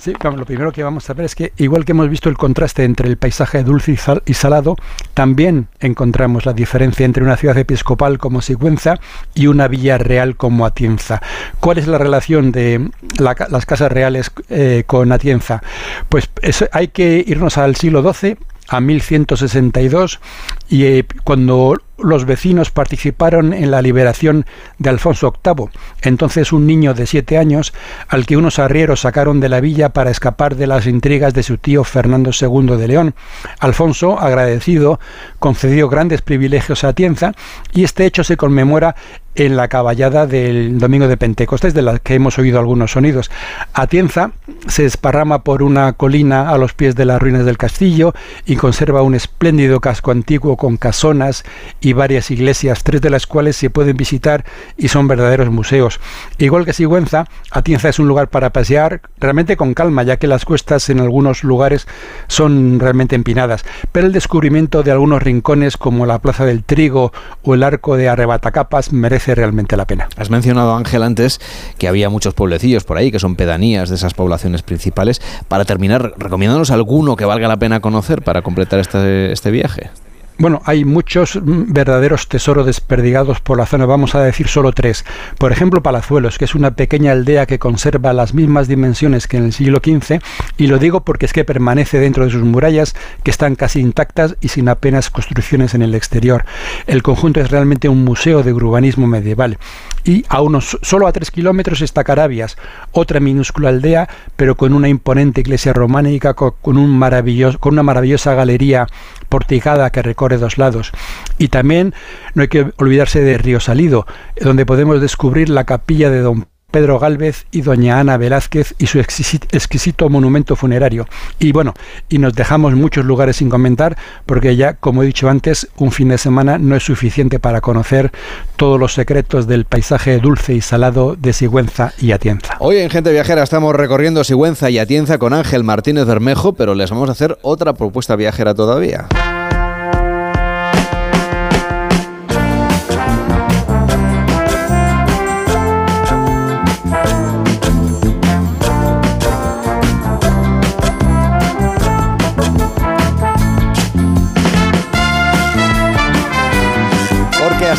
Sí, lo primero que vamos a ver es que igual que hemos visto el contraste entre el paisaje dulce y, salado, también encontramos la diferencia entre una ciudad episcopal como Sigüenza y una villa real como Atienza. ¿Cuál es la relación de las casas reales eh, con Atienza? Pues hay que irnos al siglo XII a 1162 y eh, cuando los vecinos participaron en la liberación de Alfonso VIII, entonces un niño de siete años, al que unos arrieros sacaron de la villa para escapar de las intrigas de su tío Fernando II de León. Alfonso, agradecido, concedió grandes privilegios a Atienza y este hecho se conmemora en la caballada del domingo de Pentecostés, de la que hemos oído algunos sonidos. Atienza se esparrama por una colina a los pies de las ruinas del castillo y conserva un espléndido casco antiguo con casonas y varias iglesias, tres de las cuales se pueden visitar y son verdaderos museos. Igual que Sigüenza, Atienza es un lugar para pasear realmente con calma, ya que las cuestas en algunos lugares son realmente empinadas, pero el descubrimiento de algunos rincones como la Plaza del Trigo o el Arco de Arrebatacapas merece realmente la pena. Has mencionado, Ángel, antes que había muchos pueblecillos por ahí, que son pedanías de esas poblaciones principales. Para terminar, recomiéndanos alguno que valga la pena conocer para completar este, este viaje. Bueno, hay muchos mm, verdaderos tesoros desperdigados por la zona, vamos a decir solo tres. Por ejemplo, Palazuelos, que es una pequeña aldea que conserva las mismas dimensiones que en el siglo XV, y lo digo porque es que permanece dentro de sus murallas, que están casi intactas y sin apenas construcciones en el exterior. El conjunto es realmente un museo de urbanismo medieval. Y a unos, solo a tres kilómetros está Carabias, otra minúscula aldea, pero con una imponente iglesia románica, con, un maravilloso, con una maravillosa galería porticada que recorre dos lados. Y también no hay que olvidarse de Río Salido, donde podemos descubrir la capilla de Don Pedro Gálvez y doña Ana Velázquez y su exquisito monumento funerario. Y bueno, y nos dejamos muchos lugares sin comentar porque ya, como he dicho antes, un fin de semana no es suficiente para conocer todos los secretos del paisaje dulce y salado de Sigüenza y Atienza. Hoy en Gente Viajera estamos recorriendo Sigüenza y Atienza con Ángel Martínez Bermejo, pero les vamos a hacer otra propuesta viajera todavía.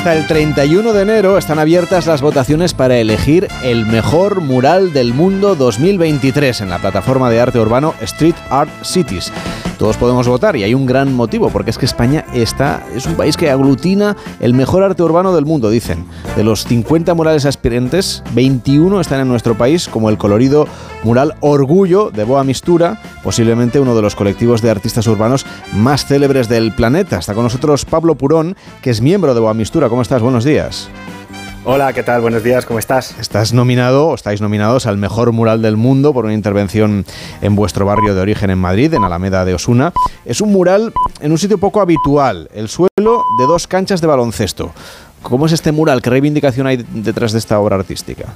Hasta el 31 de enero están abiertas las votaciones para elegir el mejor mural del mundo 2023 en la plataforma de arte urbano Street Art Cities. Todos podemos votar y hay un gran motivo, porque es que España está, es un país que aglutina el mejor arte urbano del mundo, dicen. De los 50 murales aspirantes, 21 están en nuestro país, como el colorido mural Orgullo de Boa Mistura, posiblemente uno de los colectivos de artistas urbanos más célebres del planeta. Está con nosotros Pablo Purón, que es miembro de Boa Mistura. ¿Cómo estás? Buenos días. Hola, ¿qué tal? Buenos días, ¿cómo estás? Estás nominado, o estáis nominados al mejor mural del mundo por una intervención en vuestro barrio de origen en Madrid, en Alameda de Osuna. Es un mural en un sitio poco habitual, el suelo de dos canchas de baloncesto. ¿Cómo es este mural? ¿Qué reivindicación hay detrás de esta obra artística?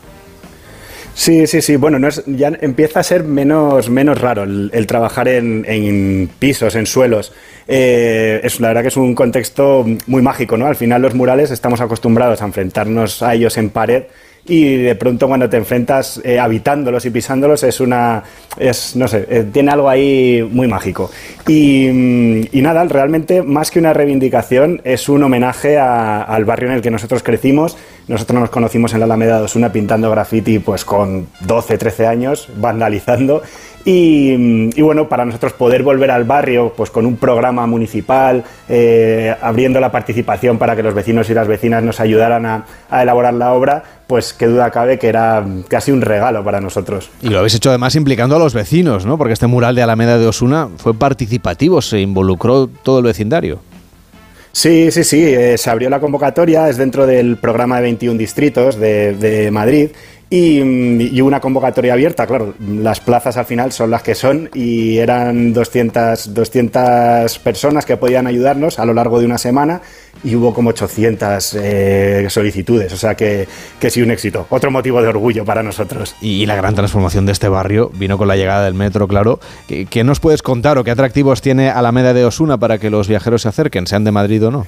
Sí, sí, sí. Bueno, no es, ya empieza a ser menos, menos raro el, trabajar en, pisos, en suelos. Eh, es, la verdad que es un contexto muy mágico, ¿no? Al final los murales estamos acostumbrados a enfrentarnos a ellos en pared y de pronto cuando te enfrentas eh, habitándolos y pisándolos es una, es, no sé, eh, tiene algo ahí muy mágico. Y, mm, y, nada, realmente más que una reivindicación es un homenaje al barrio en el que nosotros crecimos. Nosotros nos conocimos en la Alameda de Osuna pintando graffiti pues con 12, 13 años, vandalizando y, bueno, para nosotros poder volver al barrio pues con un programa municipal, eh, abriendo la participación para que los vecinos y las vecinas nos ayudaran a, elaborar la obra, pues qué duda cabe que era casi un regalo para nosotros. Y lo habéis hecho además implicando a los vecinos, ¿no? Porque este mural de Alameda de Osuna fue participativo, se involucró todo el vecindario. Sí, sí, sí, eh, se abrió la convocatoria, es dentro del programa de 21 distritos de, de Madrid y, una convocatoria abierta, claro, las plazas al final son las que son y eran 200, 200 personas que podían ayudarnos a lo largo de una semana y hubo como 800 eh, solicitudes, o sea que, que, sí un éxito, otro motivo de orgullo para nosotros. Y, la gran transformación de este barrio vino con la llegada del metro, claro. ¿Qué, ¿Qué, nos puedes contar o qué atractivos tiene Alameda de Osuna para que los viajeros se acerquen, sean de Madrid o no?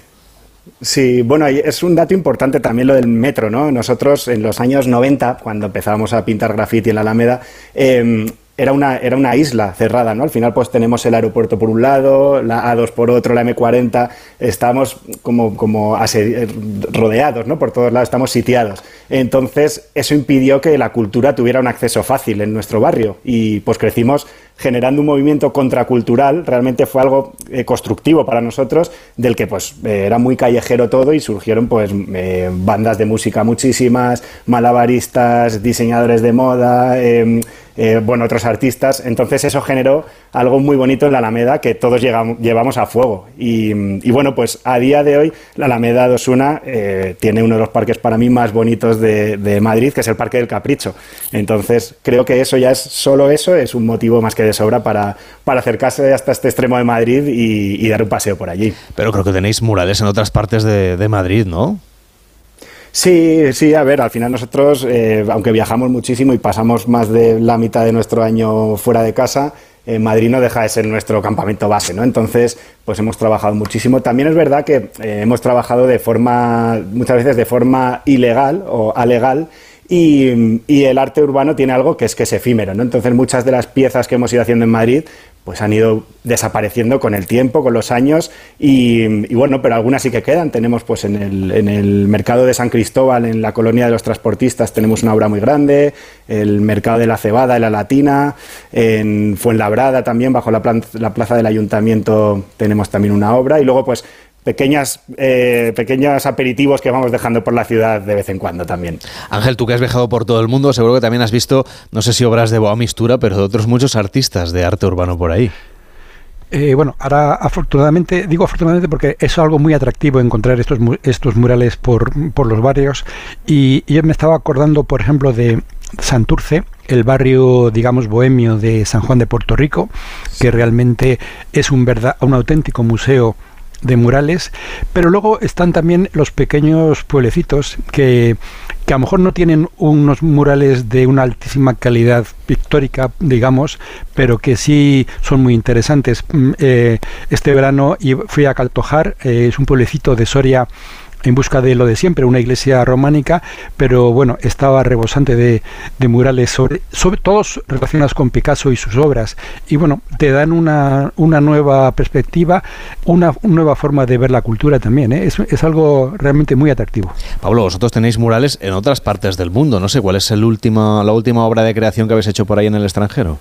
Sí, bueno, es un dato importante también lo del metro, ¿no? Nosotros en los años 90, cuando empezábamos a pintar graffiti en la Alameda, eh, era una, era una isla cerrada, ¿no? Al final pues tenemos el aeropuerto por un lado, la A2 por otro, la M40, estamos como, como rodeados, ¿no? Por todos lados, estamos sitiados. Entonces eso impidió que la cultura tuviera un acceso fácil en nuestro barrio y pues crecimos generando un movimiento contracultural, realmente fue algo eh, constructivo para nosotros, del que pues eh, era muy callejero todo y surgieron pues eh, bandas de música muchísimas, malabaristas, diseñadores de moda, em, bueno, otros artistas. Entonces eso generó algo muy bonito en la Alameda que todos llegamos, llevamos a fuego. Y, bueno, pues a día de hoy la Alameda de Osuna tiene uno de los parques para mí más bonitos de, Madrid, que es el Parque del Capricho. Entonces creo que eso ya es solo eso, es un motivo más que de sobra para, para acercarse hasta este extremo de Madrid y, y dar un paseo por allí. Pero creo que tenéis murales en otras partes de, de Madrid, ¿no? Sí, sí, a ver, al final nosotros, eh, aunque viajamos muchísimo y pasamos más de la mitad de nuestro año fuera de casa, eh, Madrid no deja de ser nuestro campamento base, ¿no? Entonces, pues hemos trabajado muchísimo. También es verdad que eh, hemos trabajado de forma, muchas veces de forma ilegal o alegal. Y, el arte urbano tiene algo que es que es efímero, ¿no? Entonces muchas de las piezas que hemos ido haciendo en Madrid pues han ido desapareciendo con el tiempo, con los años y, bueno, pero algunas sí que quedan. Tenemos pues en el, en el, mercado de San Cristóbal, en la colonia de los transportistas, tenemos una obra muy grande, el mercado de la cebada, en la latina, en Fuenlabrada también, bajo la, la plaza del ayuntamiento tenemos también una obra y luego pues pequeñas, eh, pequeños aperitivos que vamos dejando por la ciudad de vez en cuando también. Ángel, tú que has viajado por todo el mundo, seguro que también has visto, no sé si obras de Boa Mistura, pero de otros muchos artistas de arte urbano por ahí. Eh, bueno, ahora afortunadamente, digo afortunadamente porque es algo muy atractivo encontrar estos, estos murales por, por los barrios y, y yo me estaba acordando, por ejemplo, de Santurce, el barrio, digamos, bohemio de San Juan de Puerto Rico, que realmente es un, verdad, un auténtico museo de murales, pero luego están también los pequeños pueblecitos que, que a lo mejor no tienen unos murales de una altísima calidad pictórica, digamos, pero que sí son muy interesantes. Eh, este verano fui a Caltojar, eh, es un pueblecito de Soria en busca de lo de siempre, una iglesia románica, pero bueno, estaba rebosante de, murales sobre, sobre, todos relacionados con Picasso y sus obras. Y bueno, te dan una, una nueva perspectiva, una, nueva forma de ver la cultura también. ¿eh? Es, es, algo realmente muy atractivo. Pablo, vosotros tenéis murales en otras partes del mundo. No sé cuál es el última, la última obra de creación que habéis hecho por ahí en el extranjero.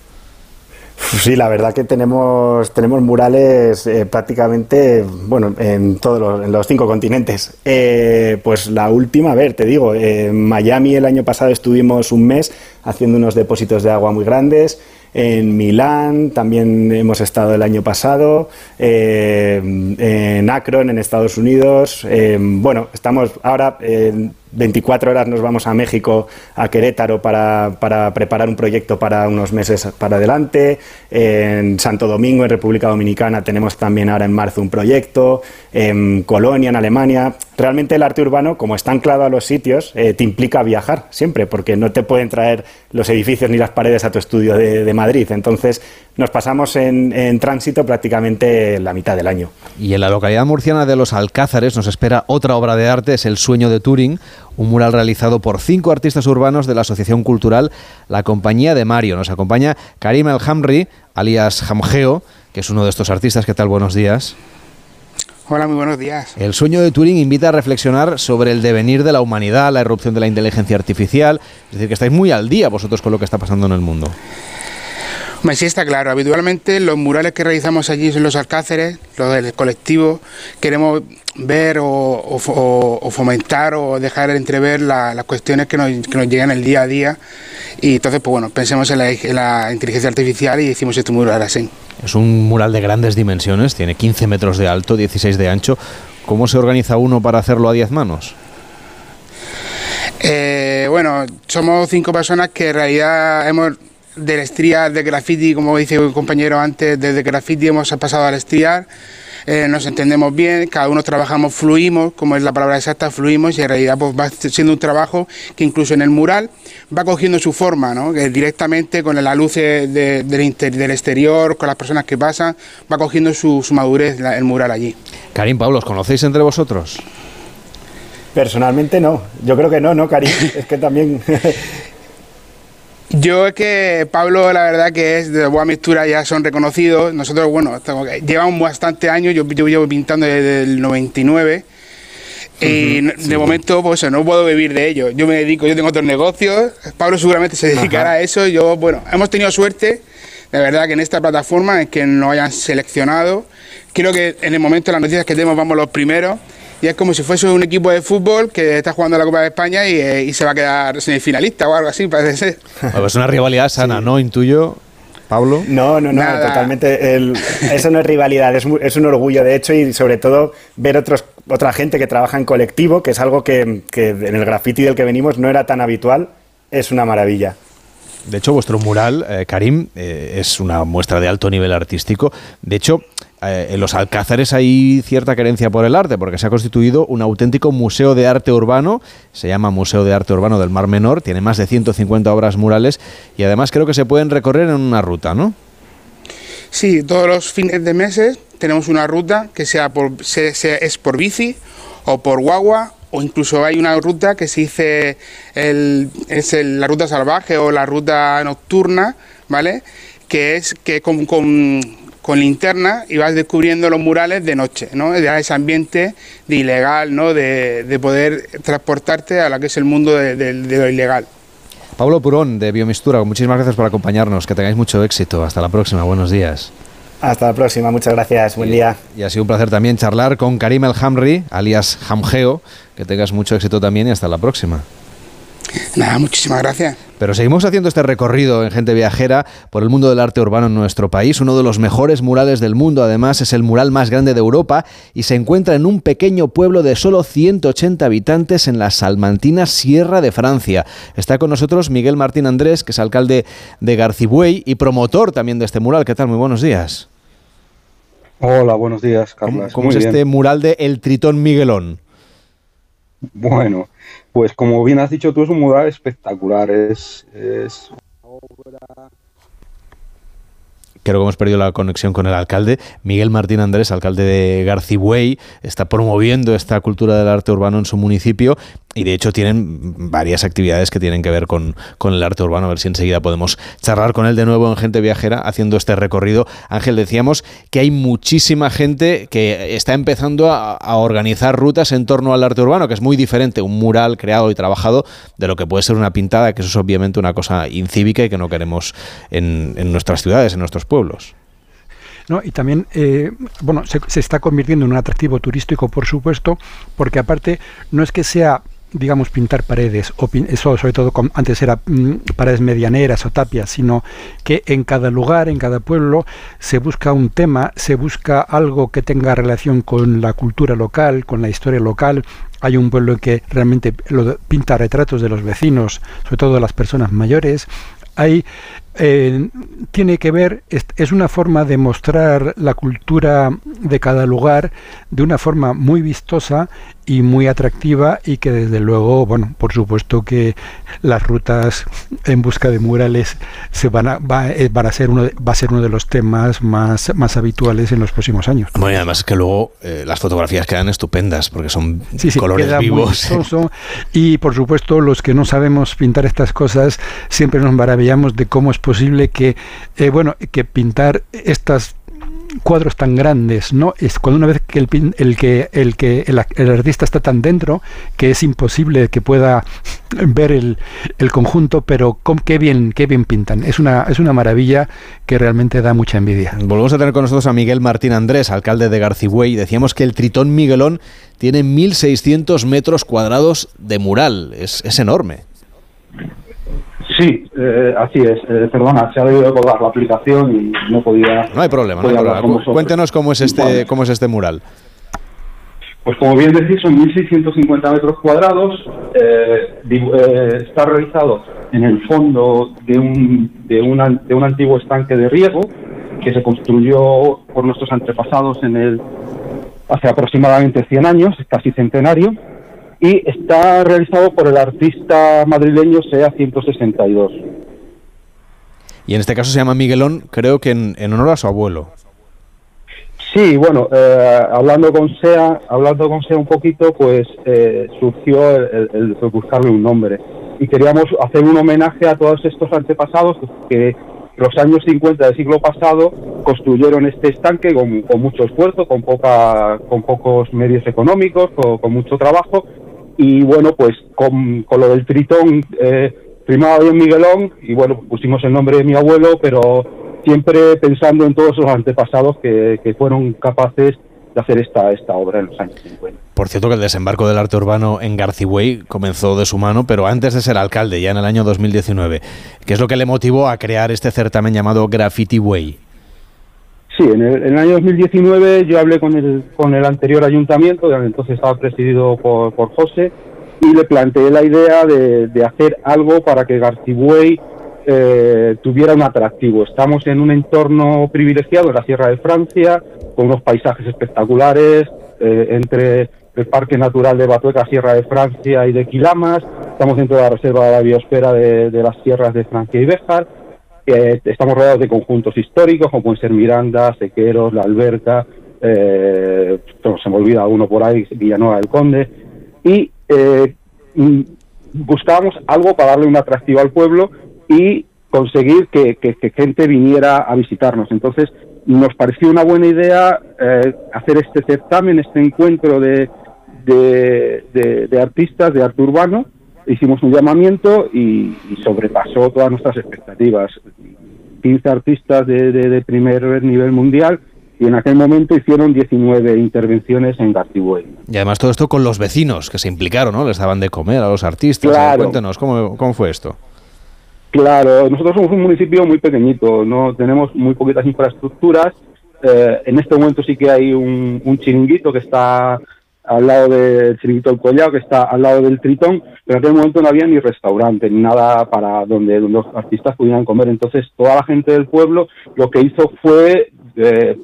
Sí, la verdad que tenemos, tenemos murales eh, prácticamente, bueno, en todos los, en los cinco continentes. Eh, pues la última, a ver, te digo, en Miami el año pasado estuvimos un mes haciendo unos depósitos de agua muy grandes. En Milán también hemos estado el año pasado, eh, en Akron, en Estados Unidos. Eh, bueno, estamos ahora 24 horas nos vamos a México, a Querétaro, para, para, preparar un proyecto para unos meses para adelante. En Santo Domingo, en República Dominicana, tenemos también ahora en marzo un proyecto. En Colonia, en Alemania. Realmente el arte urbano, como está anclado a los sitios, eh, te implica viajar siempre, porque no te pueden traer los edificios ni las paredes a tu estudio de, Madrid. Entonces nos pasamos en, en, tránsito prácticamente la mitad del año. Y en la localidad murciana de Los Alcázares nos espera otra obra de arte, es El sueño de Turing, un mural realizado por cinco artistas urbanos de la Asociación Cultural La Compañía de Mario. Nos acompaña Karim El Hamri, alias Hamgeo, que es uno de estos artistas. ¿Qué tal? Buenos días. Hola, muy buenos días. El sueño de Turing invita a reflexionar sobre el devenir de la humanidad, la erupción de la inteligencia artificial. Es decir, que estáis muy al día vosotros con lo que está pasando en el mundo. Pues sí, está claro. Habitualmente los murales que realizamos allí en los Alcáceres, los del colectivo, queremos ver o, o, o fomentar o dejar entrever la, las cuestiones que nos, que nos, llegan el día a día. Y entonces, pues bueno, pensemos en la, en la inteligencia artificial y hicimos este mural así. Es un mural de grandes dimensiones, tiene 15 metros de alto, 16 de ancho. ¿Cómo se organiza uno para hacerlo a 10 manos? Eh, bueno, somos cinco personas que en realidad hemos del estriar de graffiti, como dice un compañero antes, desde graffiti hemos pasado al estriar. Eh, nos entendemos bien, cada uno trabajamos, fluimos, como es la palabra exacta, fluimos y en realidad pues va siendo un trabajo que incluso en el mural va cogiendo su forma, ¿no? que directamente con la luz de, de, del, del, exterior, con las personas que pasan, va cogiendo su, su madurez la, el mural allí. Karim, Pablo, ¿os conocéis entre vosotros? Personalmente no, yo creo que no, ¿no, Karim? es que también... Yo es que Pablo, la verdad que es de Boa Mistura, ya son reconocidos. Nosotros, bueno, llevamos bastante años, yo, yo llevo pintando desde el 99. Y sí. de momento, pues no puedo vivir de ello. Yo me dedico, yo tengo otros negocios. Pablo seguramente se dedicará Ajá. a eso. Yo, bueno, hemos tenido suerte de verdad que en esta plataforma es que nos hayan seleccionado. Creo que en el momento de las noticias que tenemos vamos los primeros y es como si fuese un equipo de fútbol que está jugando la Copa de España y, eh, y se va a quedar semifinalista o algo así, parece ser. Bueno, es una rivalidad sana, ¿no? Intuyo. Pablo. No, no, no, Nada. totalmente. el- eso no es rivalidad, es, un orgullo, de hecho, y sobre todo ver otros, otra gente que trabaja en colectivo, que es algo que, que en el graffiti del que venimos no era tan habitual, es una maravilla. De hecho, vuestro mural, eh, Karim, eh, es una muestra de alto nivel artístico. De hecho, eh, en los Alcázares hay cierta querencia por el arte, porque se ha constituido un auténtico museo de arte urbano. Se llama Museo de Arte Urbano del Mar Menor. Tiene más de 150 obras murales y además creo que se pueden recorrer en una ruta, ¿no? Sí, todos los fines de meses tenemos una ruta que sea por, es por bici o por guagua o incluso hay una ruta que se dice el- es el- la ruta salvaje o la ruta nocturna, ¿vale? Que es que con, con- con linterna y vas descubriendo los murales de noche, ¿no? De ese ambiente de ilegal, ¿no? De, de poder transportarte a lo que es el mundo de- de- de lo ilegal. Pablo Purón, de Biomistura, muchísimas gracias por acompañarnos. Que tengáis mucho éxito. Hasta la próxima. Buenos días. Hasta la próxima, muchas gracias, buen día. Y ha sido un placer también charlar con Karim El Hamri, alias Hamgeo. Que tengas mucho éxito también y hasta la próxima. Nada, muchísimas gracias. Pero seguimos haciendo este recorrido en Gente Viajera por el mundo del arte urbano en nuestro país. Uno de los mejores murales del mundo, además, es el mural más grande de Europa y se encuentra en un pequeño pueblo de solo 180 habitantes en la salmantina Sierra de Francia. Está con nosotros Miguel Martín Andrés, que es alcalde de Garcibuey y promotor también de este mural. ¿Qué tal? Muy buenos días. Hola, buenos días, ¿Cómo, Carlos. cómo es Muy este bien. mural de El Tritón Miguelón? Bueno, pues como bien has dicho tú, es un mural espectacular. Es, es Creo que hemos perdido la conexión con el alcalde. Miguel Martín Andrés, alcalde de Garcibuey, está promoviendo esta cultura del arte urbano en su municipio y de hecho tienen varias actividades que tienen que ver con, con el arte urbano. A ver si enseguida podemos charlar con él de nuevo en Gente Viajera haciendo este recorrido. Ángel, decíamos que hay muchísima gente que está empezando a, a organizar rutas en torno al arte urbano, que es muy diferente un mural creado y trabajado de lo que puede ser una pintada, que eso es obviamente una cosa incívica y que no queremos en, en nuestras ciudades, en nuestros pueblos. ¿no? Y también, eh, bueno, se, está convirtiendo en un atractivo turístico, por supuesto, porque aparte no es que sea digamos, pintar paredes, o pin- eso sobre todo antes era mm, paredes medianeras o tapias, sino que en cada lugar, en cada pueblo, se busca un tema, se busca algo que tenga relación con la cultura local, con la historia local. Hay un pueblo que realmente lo, pinta retratos de los vecinos, sobre todo de las personas mayores. Hay, eh, tiene que ver, es, una forma de mostrar la cultura de cada lugar de una forma muy vistosa y muy atractiva y que desde luego, bueno, por supuesto que las rutas en busca de murales se van a, va, eh, van a ser uno de, va a ser uno de los temas más, más habituales en los próximos años. Bueno, y además es que luego eh, las fotografías quedan estupendas porque son Sí, sí, colores vivos. Y por supuesto, los que no sabemos pintar estas cosas, siempre nos maravillamos de cómo es posible que, eh, bueno, que pintar estas cuadros tan grandes, ¿no? Es cuando una vez que el, el que el que el, el artista está tan dentro que es imposible que pueda ver el, el conjunto, pero qué bien qué bien pintan. Es una es una maravilla que realmente da mucha envidia. Volvemos a tener con nosotros a Miguel Martín Andrés, alcalde de Garcibuey. Decíamos que el Tritón Miguelón tiene 1.600 metros cuadrados de mural. Es, es enorme. Sí, eh, así es. Eh, perdona, se ha debido colgar la aplicación y no podía. No hay problema, no hay problema. Cu-. Cuéntenos cómo es este, cómo es este mural. Pues como bien decís, son 1.650 metros cuadrados. eh, eh, está realizado en el fondo de un, de, una- de un antiguo estanque de riego que se construyó por nuestros antepasados en el, hace aproximadamente 100 años, casi centenario, y está realizado por el artista madrileño SEA 162. Y en este caso se llama Miguelón, creo que en, en honor a su abuelo. Sí, bueno, eh, hablando con SEA, hablando con SEA un poquito, pues eh, surgió el, el- el buscarle un nombre y queríamos hacer un homenaje a todos estos antepasados que los años 50 del siglo pasado construyeron este estanque con, con mucho esfuerzo, con poca, con pocos medios económicos, con, con mucho trabajo y bueno, pues con, con lo del tritón eh, primaba bien Miguelón y bueno, pusimos el nombre de mi abuelo, pero siempre pensando en todos los antepasados que, que fueron capaces de hacer esta, esta obra en los años 50. Por cierto que el desembarco del arte urbano en Garcyway comenzó de su mano, pero antes de ser alcalde, ya en el año 2019. ¿Qué es lo que le motivó a crear este certamen llamado Graffiti Way? Sí, en el, en el año 2019 yo hablé con el, con el anterior ayuntamiento, entonces estaba presidido por, por José, y le planteé la idea de, de hacer algo para que Garcyway eh, tuviera un atractivo. Estamos en un entorno privilegiado en la Sierra de Francia, con unos paisajes espectaculares, eh, entre el Parque Natural de Batueca, Sierra de Francia y de Quilamas, estamos dentro de la Reserva de la Biosfera de, de las Sierras de Francia y Béjar, eh, estamos rodeados de conjuntos históricos, como pueden ser Miranda, Sequeros, La Alberca, eh, se me olvida uno por ahí, Villanueva del Conde, y eh, mm, buscábamos algo para darle un atractivo al pueblo y conseguir que, gente viniera a visitarnos. Entonces, nos pareció una buena idea eh, hacer este certamen, este encuentro de, de artistas de arte urbano. Hicimos un llamamiento y, y sobrepasó todas nuestras expectativas. 15 artistas de, de, de primer nivel mundial y en aquel momento hicieron 19 intervenciones en Gartibue. Y además todo esto con los vecinos que se implicaron, ¿no? Les daban de comer a los artistas. Claro. Cuéntenos, ¿cómo, ¿cómo fue esto? Claro, nosotros somos un municipio muy pequeñito, no tenemos muy poquitas infraestructuras. Eh, en este momento sí que hay un, un chiringuito que está al lado del chiringuito del Collao, que está al lado del Tritón, pero en aquel momento no había ni restaurante, ni nada para donde los artistas pudieran comer. Entonces toda la gente del pueblo lo que hizo fue eh,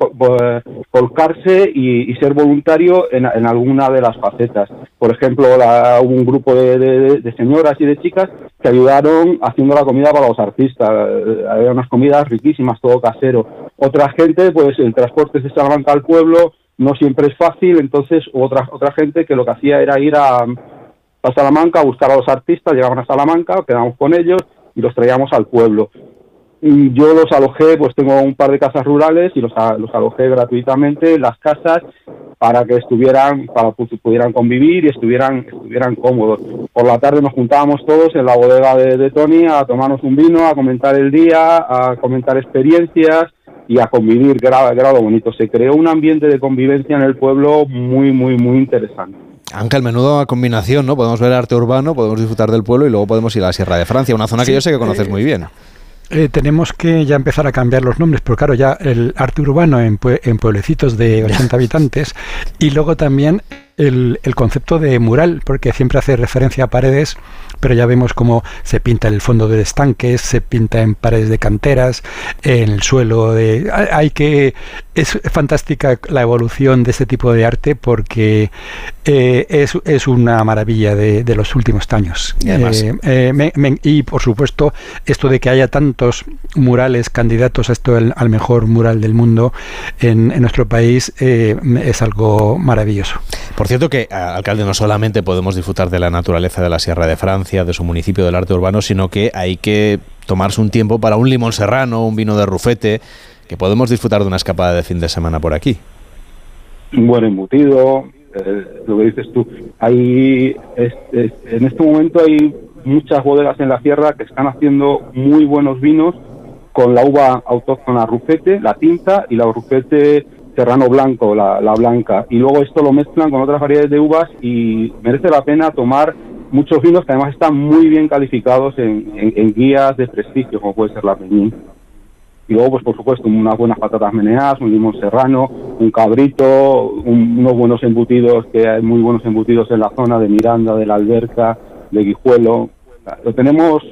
y, ser voluntario en, alguna de las facetas. Por ejemplo, hubo un grupo de, de- de señoras y de chicas que ayudaron haciendo la comida para los artistas. Eh, Había unas comidas riquísimas, todo casero. Otra gente, pues el transporte de Salamanca al pueblo no siempre es fácil, entonces otra, otra gente que lo que hacía era ir a, a Salamanca a buscar a los artistas, llegaban a Salamanca, quedamos con ellos y los traíamos al pueblo. Y yo los alojé, pues tengo un par de casas rurales y los, los alojé gratuitamente en las casas para que estuvieran, para que pudieran convivir y estuvieran, estuvieran cómodos. Por la tarde nos juntábamos todos en la bodega de, de Tony a tomarnos un vino, a comentar el día, a comentar experiencias y a convivir, era lo bonito. Se creó un ambiente de convivencia en el pueblo muy, muy, muy interesante. Ángel, menudo combinación, ¿no? Podemos ver arte urbano, podemos disfrutar del pueblo y luego podemos ir a la Sierra de Francia, una zona que yo sé que conoces eh, muy bien. Eh, tenemos que ya empezar a cambiar los nombres, porque claro, ya el arte urbano en, pue- en pueblecitos de 80 habitantes y luego también el, el concepto de mural, porque siempre hace referencia a paredes, pero ya vemos cómo se pinta en el fondo de estanques, se pinta en paredes de canteras, en el suelo de... hay- que... Es fantástica la evolución de este tipo de arte porque eh, es, es una maravilla de, de los últimos años. Y además- Eh, eh, me- me- y por supuesto, esto de que haya tantos murales candidatos a esto el- al mejor mural del mundo en, en nuestro país eh, es algo maravilloso. Por cierto que, a- alcalde, no solamente podemos disfrutar de la naturaleza de la Sierra de Francia, de su municipio, del arte urbano, sino que hay que tomarse un tiempo para un limón serrano, un vino de rufete, que podemos disfrutar de una escapada de fin de semana por aquí. un buen embutido, eh, lo que dices tú. Hay, es- en este momento hay muchas bodegas en la sierra que están haciendo muy buenos vinos con la uva autóctona rufete, la tinta, y la rufete serrano blanco, la, la blanca. Y luego esto lo mezclan con otras variedades de uvas y merece la pena tomar muchos vinos que además están muy bien calificados en, en- en guías de prestigio, como puede ser la Peñín. Y luego, pues por supuesto, unas buenas patatas meneadas, un limón serrano, un cabrito, un- unos buenos embutidos, que hay muy buenos embutidos en la zona de Miranda, de la Alberca, de Guijuelo. Lo tenemos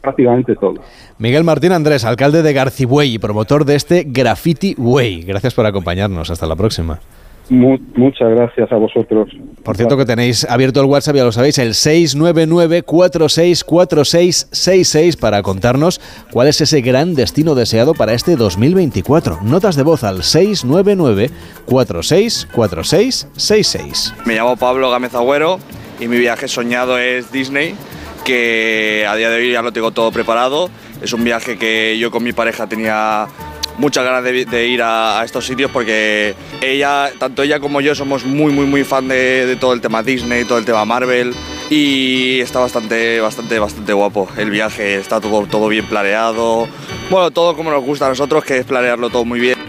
prácticamente todo. Miguel Martín Andrés, alcalde de Garcibuey y promotor de este Graffiti Way. Gracias por acompañarnos. Hasta la próxima. Mu- muchas gracias a vosotros. Por cierto que tenéis abierto el WhatsApp, ya lo sabéis, el 699-464666 para contarnos cuál es ese gran destino deseado para este 2024. Notas de voz al 699-464666. Me llamo Pablo Gámez Agüero y mi viaje soñado es Disney, que a día de hoy ya lo tengo todo preparado. Es un viaje que yo con mi pareja tenía muchas ganas de, ir a, a estos sitios porque ella, tanto ella como yo somos muy muy muy fan de, de todo el tema Disney, todo el tema Marvel y está bastante, bastante, bastante guapo el viaje, está todo, todo bien planeado, bueno, todo como nos gusta a nosotros, que es planearlo todo muy bien.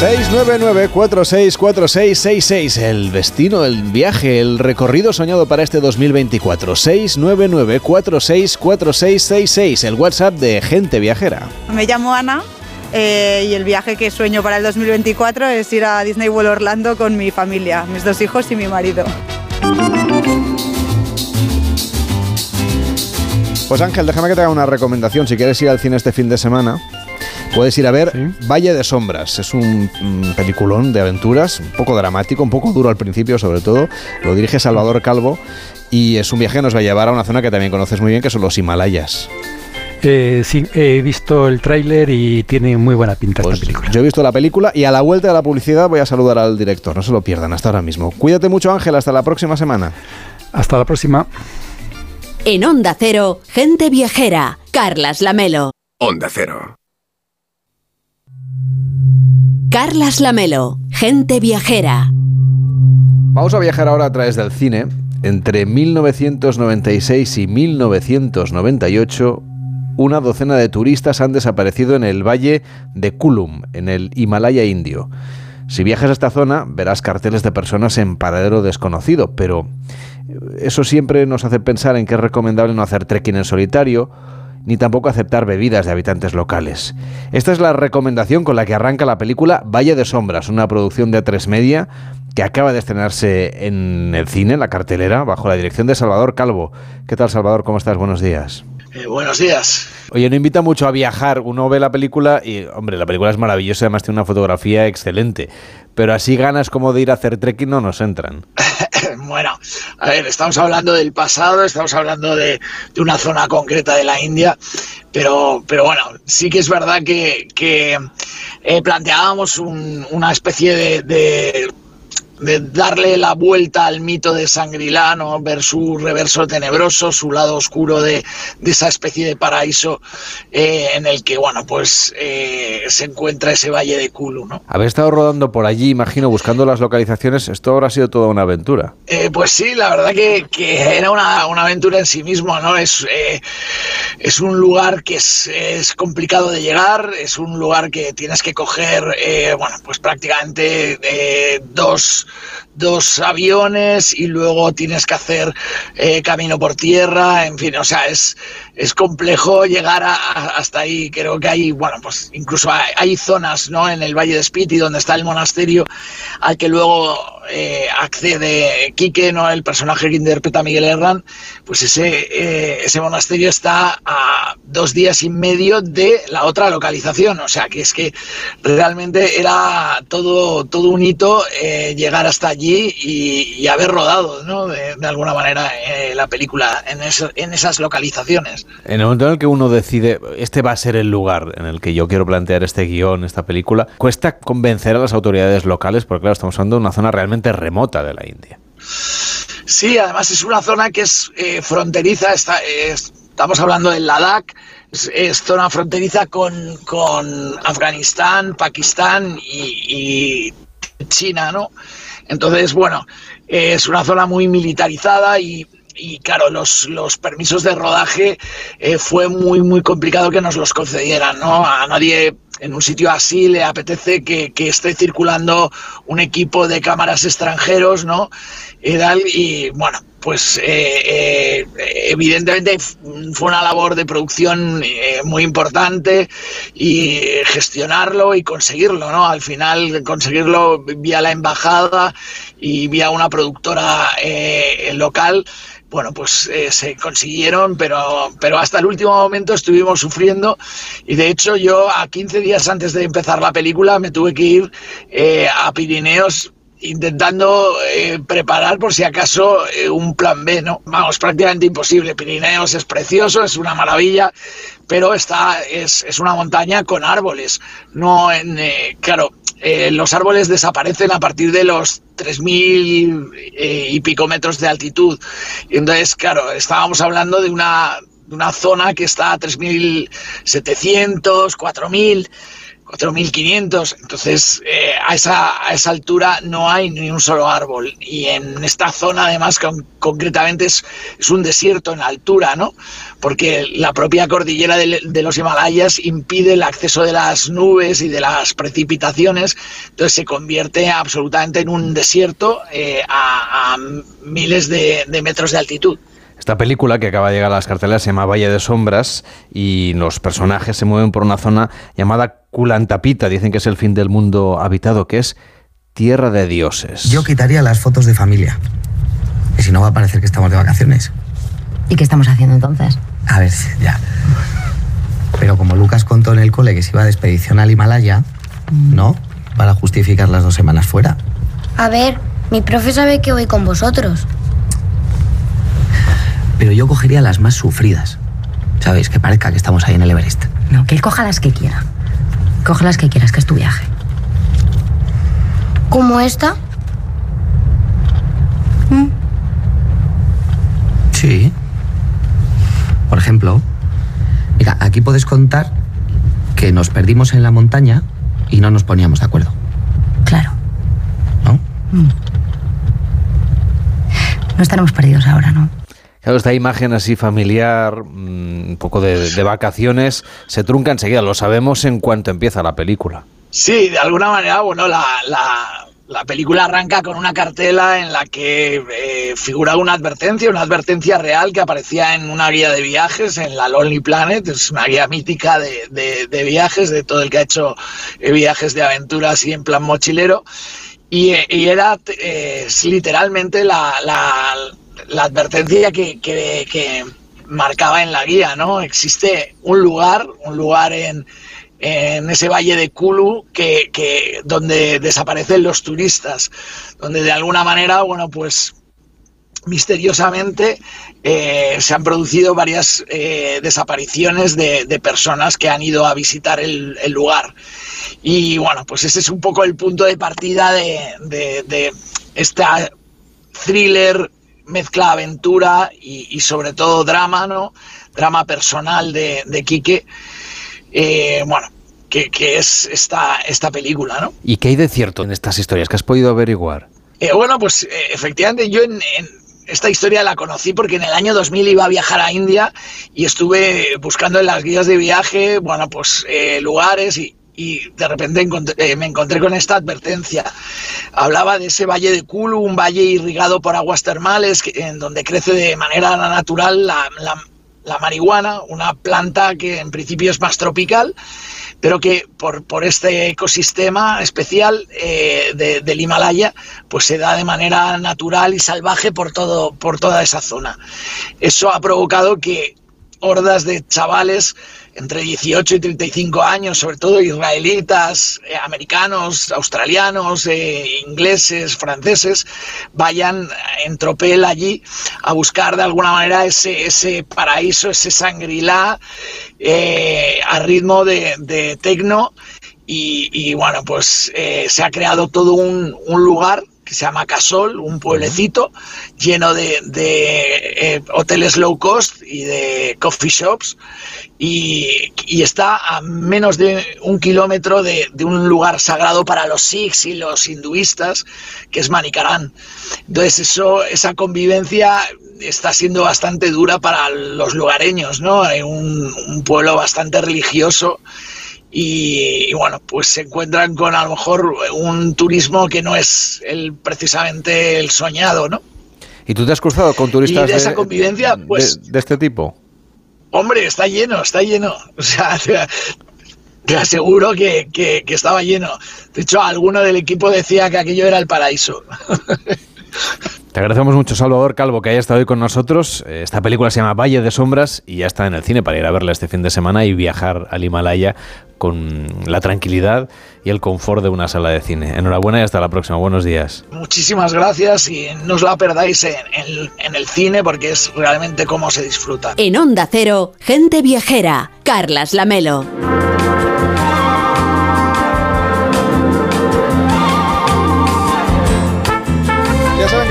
699-464666, el destino, el viaje, el recorrido soñado para este 2024. 699-464666, el WhatsApp de Gente Viajera. Me llamo Ana eh, y el viaje que sueño para el 2024 es ir a Disney World Orlando con mi familia, mis dos hijos y mi marido. Pues Ángel, déjame que te haga una recomendación. Si quieres ir al cine este fin de semana, puedes ir a ver Valle de Sombras. Es un mm, peliculón de aventuras, un poco dramático, un poco duro al principio sobre todo. Lo dirige Salvador Calvo y es un viaje que nos va a llevar a una zona que también conoces muy bien, que son los Himalayas. Eh, sí, he visto el tráiler y tiene muy buena pinta esta película. Yo he visto la película y a la vuelta de la publicidad voy a saludar al director. No se lo pierdan hasta ahora mismo. Cuídate mucho, Ángel. Hasta la próxima semana. Hasta la próxima. En Onda Cero, gente viajera. Carlas Lamelo. Onda Cero. Carlas Lamelo, gente viajera. Vamos a viajar ahora a través del cine. Entre 1996 y 1998, una docena de turistas han desaparecido en el valle de Kulum, en el Himalaya indio. Si viajas a esta zona, verás carteles de personas en paradero desconocido, pero eso siempre nos hace pensar en que es recomendable no hacer trekking en solitario, ni tampoco aceptar bebidas de habitantes locales. Esta es la recomendación con la que arranca la película Valle de Sombras, una producción de A3 Media que acaba de estrenarse en el cine, en la cartelera, bajo la dirección de Salvador Calvo. ¿Qué tal, Salvador? ¿Cómo estás? Buenos días. Eh, buenos días. Oye, no invita mucho a viajar. Uno ve la película y, hombre, la película es maravillosa, además tiene una fotografía excelente. Pero así ganas como de ir a hacer trekking no nos entran. bueno, a ver, estamos hablando del pasado, estamos hablando de, una zona concreta de la India, pero, pero bueno, sí que es verdad que, eh, planteábamos una especie de darle la vuelta al mito de Sangrilá, ver su reverso tenebroso, su lado oscuro de, esa especie de paraíso eh, en el que, bueno, pues eh, se encuentra ese valle de Kulu. ¿no? Haber estado rodando por allí, imagino, buscando las localizaciones, esto habrá sido toda una aventura. Eh, pues sí, la verdad que, era una, aventura en sí mismo, ¿no? Es, es un lugar que es, es, complicado de llegar, es un lugar que tienes que coger, bueno, pues prácticamente dos dos aviones y luego tienes que hacer eh, camino por tierra, en fin, o sea, es, es complejo llegar hasta ahí. Creo que hay, bueno, pues incluso hay, zonas, ¿no? En el Valle de Spiti, donde está el monasterio, al que luego eh, accede Quique, ¿no? El personaje que interpreta Miguel Herrán, pues ese, eh, ese monasterio está a dos días y medio de la otra localización. O sea, que es que realmente era todo, todo un hito eh, llegar hasta allí y, haber rodado, ¿no? De, alguna manera la película en, en esas localizaciones. En el momento en el que uno decide, este va a ser el lugar en el que yo quiero plantear este guion, esta película, cuesta convencer a las autoridades locales, porque claro, estamos hablando de una zona realmente remota de la India. Sí, además es una zona que es eh, fronteriza, estamos hablando del Ladakh, es, zona fronteriza con, con Afganistán, Pakistán y China, ¿no? Entonces, bueno, es una zona muy militarizada y y claro, los, los permisos de rodaje eh, fue muy, muy complicado que nos los concedieran, ¿no? A nadie en un sitio así le apetece que, esté circulando un equipo de cámaras extranjeros, ¿no? Y, bueno, pues eh, eh, evidentemente fue una labor de producción muy importante y gestionarlo y conseguirlo, ¿no? Al final conseguirlo vía la embajada y vía una productora local bueno, pues eh, se consiguieron, pero, pero hasta el último momento estuvimos sufriendo. Y de hecho yo a 15 días antes de empezar la película me tuve que ir eh, a Pirineos intentando eh, preparar por si acaso un plan B, ¿no? Vamos, prácticamente imposible. Pirineos es precioso, es una maravilla, pero está, es, es una montaña con árboles, no en, claro, eh, los árboles desaparecen a partir de los 3.000 eh, y pico metros de altitud. Entonces, claro, estábamos hablando de una, zona que está a 3.700, 4.000 4.500. Entonces, eh, a, esa, a esa altura no hay ni un solo árbol. Y en esta zona, además, concretamente es, es, un desierto en altura, ¿no? Porque la propia cordillera de, los Himalayas impide el acceso de las nubes y de las precipitaciones. Entonces se convierte absolutamente en un desierto eh, a, miles de metros de altitud. Esta película que acaba de llegar a las carteleras se llama Valle de Sombras y los personajes se mueven por una zona llamada Kulantapita. Dicen que es el fin del mundo habitado, que es tierra de dioses. Yo quitaría las fotos de familia. Y si no va a parecer que estamos de vacaciones. ¿Y qué estamos haciendo entonces? A ver, ya. Pero como Lucas contó en el cole que se iba de expedición al Himalaya, ¿no? Para justificar las dos semanas fuera. A ver, mi profe sabe que voy con vosotros pero yo cogería las más sufridas. ¿Sabéis? Que parezca que estamos ahí en el Everest. No, que él coja las que quiera. Coge las que quieras, que es tu viaje. ¿Como esta? ¿Mm? Sí. Por ejemplo, mira, aquí puedes contar que nos perdimos en la montaña y no nos poníamos de acuerdo. Claro. ¿No? Mm. No estaremos perdidos ahora, ¿no? Claro, esta imagen así familiar, mm, un poco de, vacaciones, se trunca enseguida, lo sabemos en cuanto empieza la película. Sí, de alguna manera, bueno, la, la, película arranca con una cartela en la que eh, figura una advertencia, una advertencia real que aparecía en una guía de viajes, en la Lonely Planet, es una guía mítica de, de, viajes, de todo el que ha hecho eh, viajes de aventuras y en plan mochilero. Y, era eh, literalmente la, la advertencia que, marcaba en la guía, ¿no? Existe un lugar, un lugar en, ese valle de Kulu que, donde desaparecen los turistas, donde de alguna manera, bueno, pues misteriosamente eh, se han producido varias eh, desapariciones de, personas que han ido a visitar el, lugar. Y bueno, pues ese es un poco el punto de partida de, de esta thriller mezcla aventura y, sobre todo drama, ¿no? Drama personal de, de Quique. Eh, bueno, que, es esta, esta película, ¿no? ¿Y qué hay de cierto en estas historias que has podido averiguar? Eh, bueno, pues eh, efectivamente yo en, esta historia la conocí porque en el año 2000 iba a viajar a India y estuve buscando en las guías de viaje, bueno, pues lugares y, y de repente eh, me encontré con esta advertencia. Hablaba de ese valle de Kulu, un valle irrigado por aguas termales, en donde crece de manera natural la, marihuana, una planta que en principio es más tropical, pero que por, por este ecosistema especial eh, del Himalaya, pues se da de manera natural y salvaje por, todo, por toda esa zona. Eso ha provocado que hordas de chavales entre 18 y 35 años, sobre todo israelitas, eh, americanos, australianos, eh, ingleses, franceses, vayan en tropel allí a buscar de alguna manera ese, ese paraíso, ese sangrilá eh, a ritmo de, de tecno. Y, bueno, pues se ha creado todo un lugar que se llama Casol, un pueblecito lleno de, eh, hoteles low cost y de coffee shops y, está a menos de un kilómetro de, un lugar sagrado para los sikhs y los hinduistas, que es Manikarán. Entonces eso, esa convivencia está siendo bastante dura para los lugareños, ¿no? Hay un, un pueblo bastante religioso y, bueno, pues se encuentran con a lo mejor un turismo que no es el precisamente el soñado, ¿no? ¿Y tú te has cruzado con turistas de, esa convivencia, pues, de, este tipo? Hombre, está lleno, está lleno. O sea, te, aseguro que, que, estaba lleno. De hecho, alguno del equipo decía que aquello era el paraíso. Te agradecemos mucho, Salvador Calvo, que haya estado hoy con nosotros. Esta película se llama Valle de Sombras y ya está en el cine para ir a verla este fin de semana y viajar al Himalaya con la tranquilidad y el confort de una sala de cine. Enhorabuena y hasta la próxima. Buenos días. Muchísimas gracias y no os la perdáis en, en el cine porque es realmente cómo se disfruta. En Onda Cero, gente viajera, Carlas Lamelo.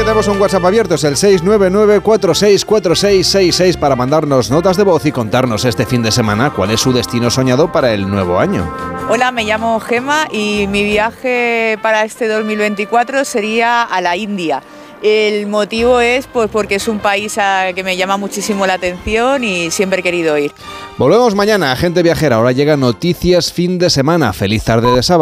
Tenemos un WhatsApp abierto, es el 699464666 para mandarnos notas de voz y contarnos este fin de semana cuál es su destino soñado para el nuevo año. Hola, me llamo Gema y mi viaje para este 2024 sería a la India. El motivo es pues porque es un país a- que me llama muchísimo la atención y siempre he querido ir. Volvemos mañana, gente viajera. Ahora llega Noticias fin de semana. Feliz tarde de sábado.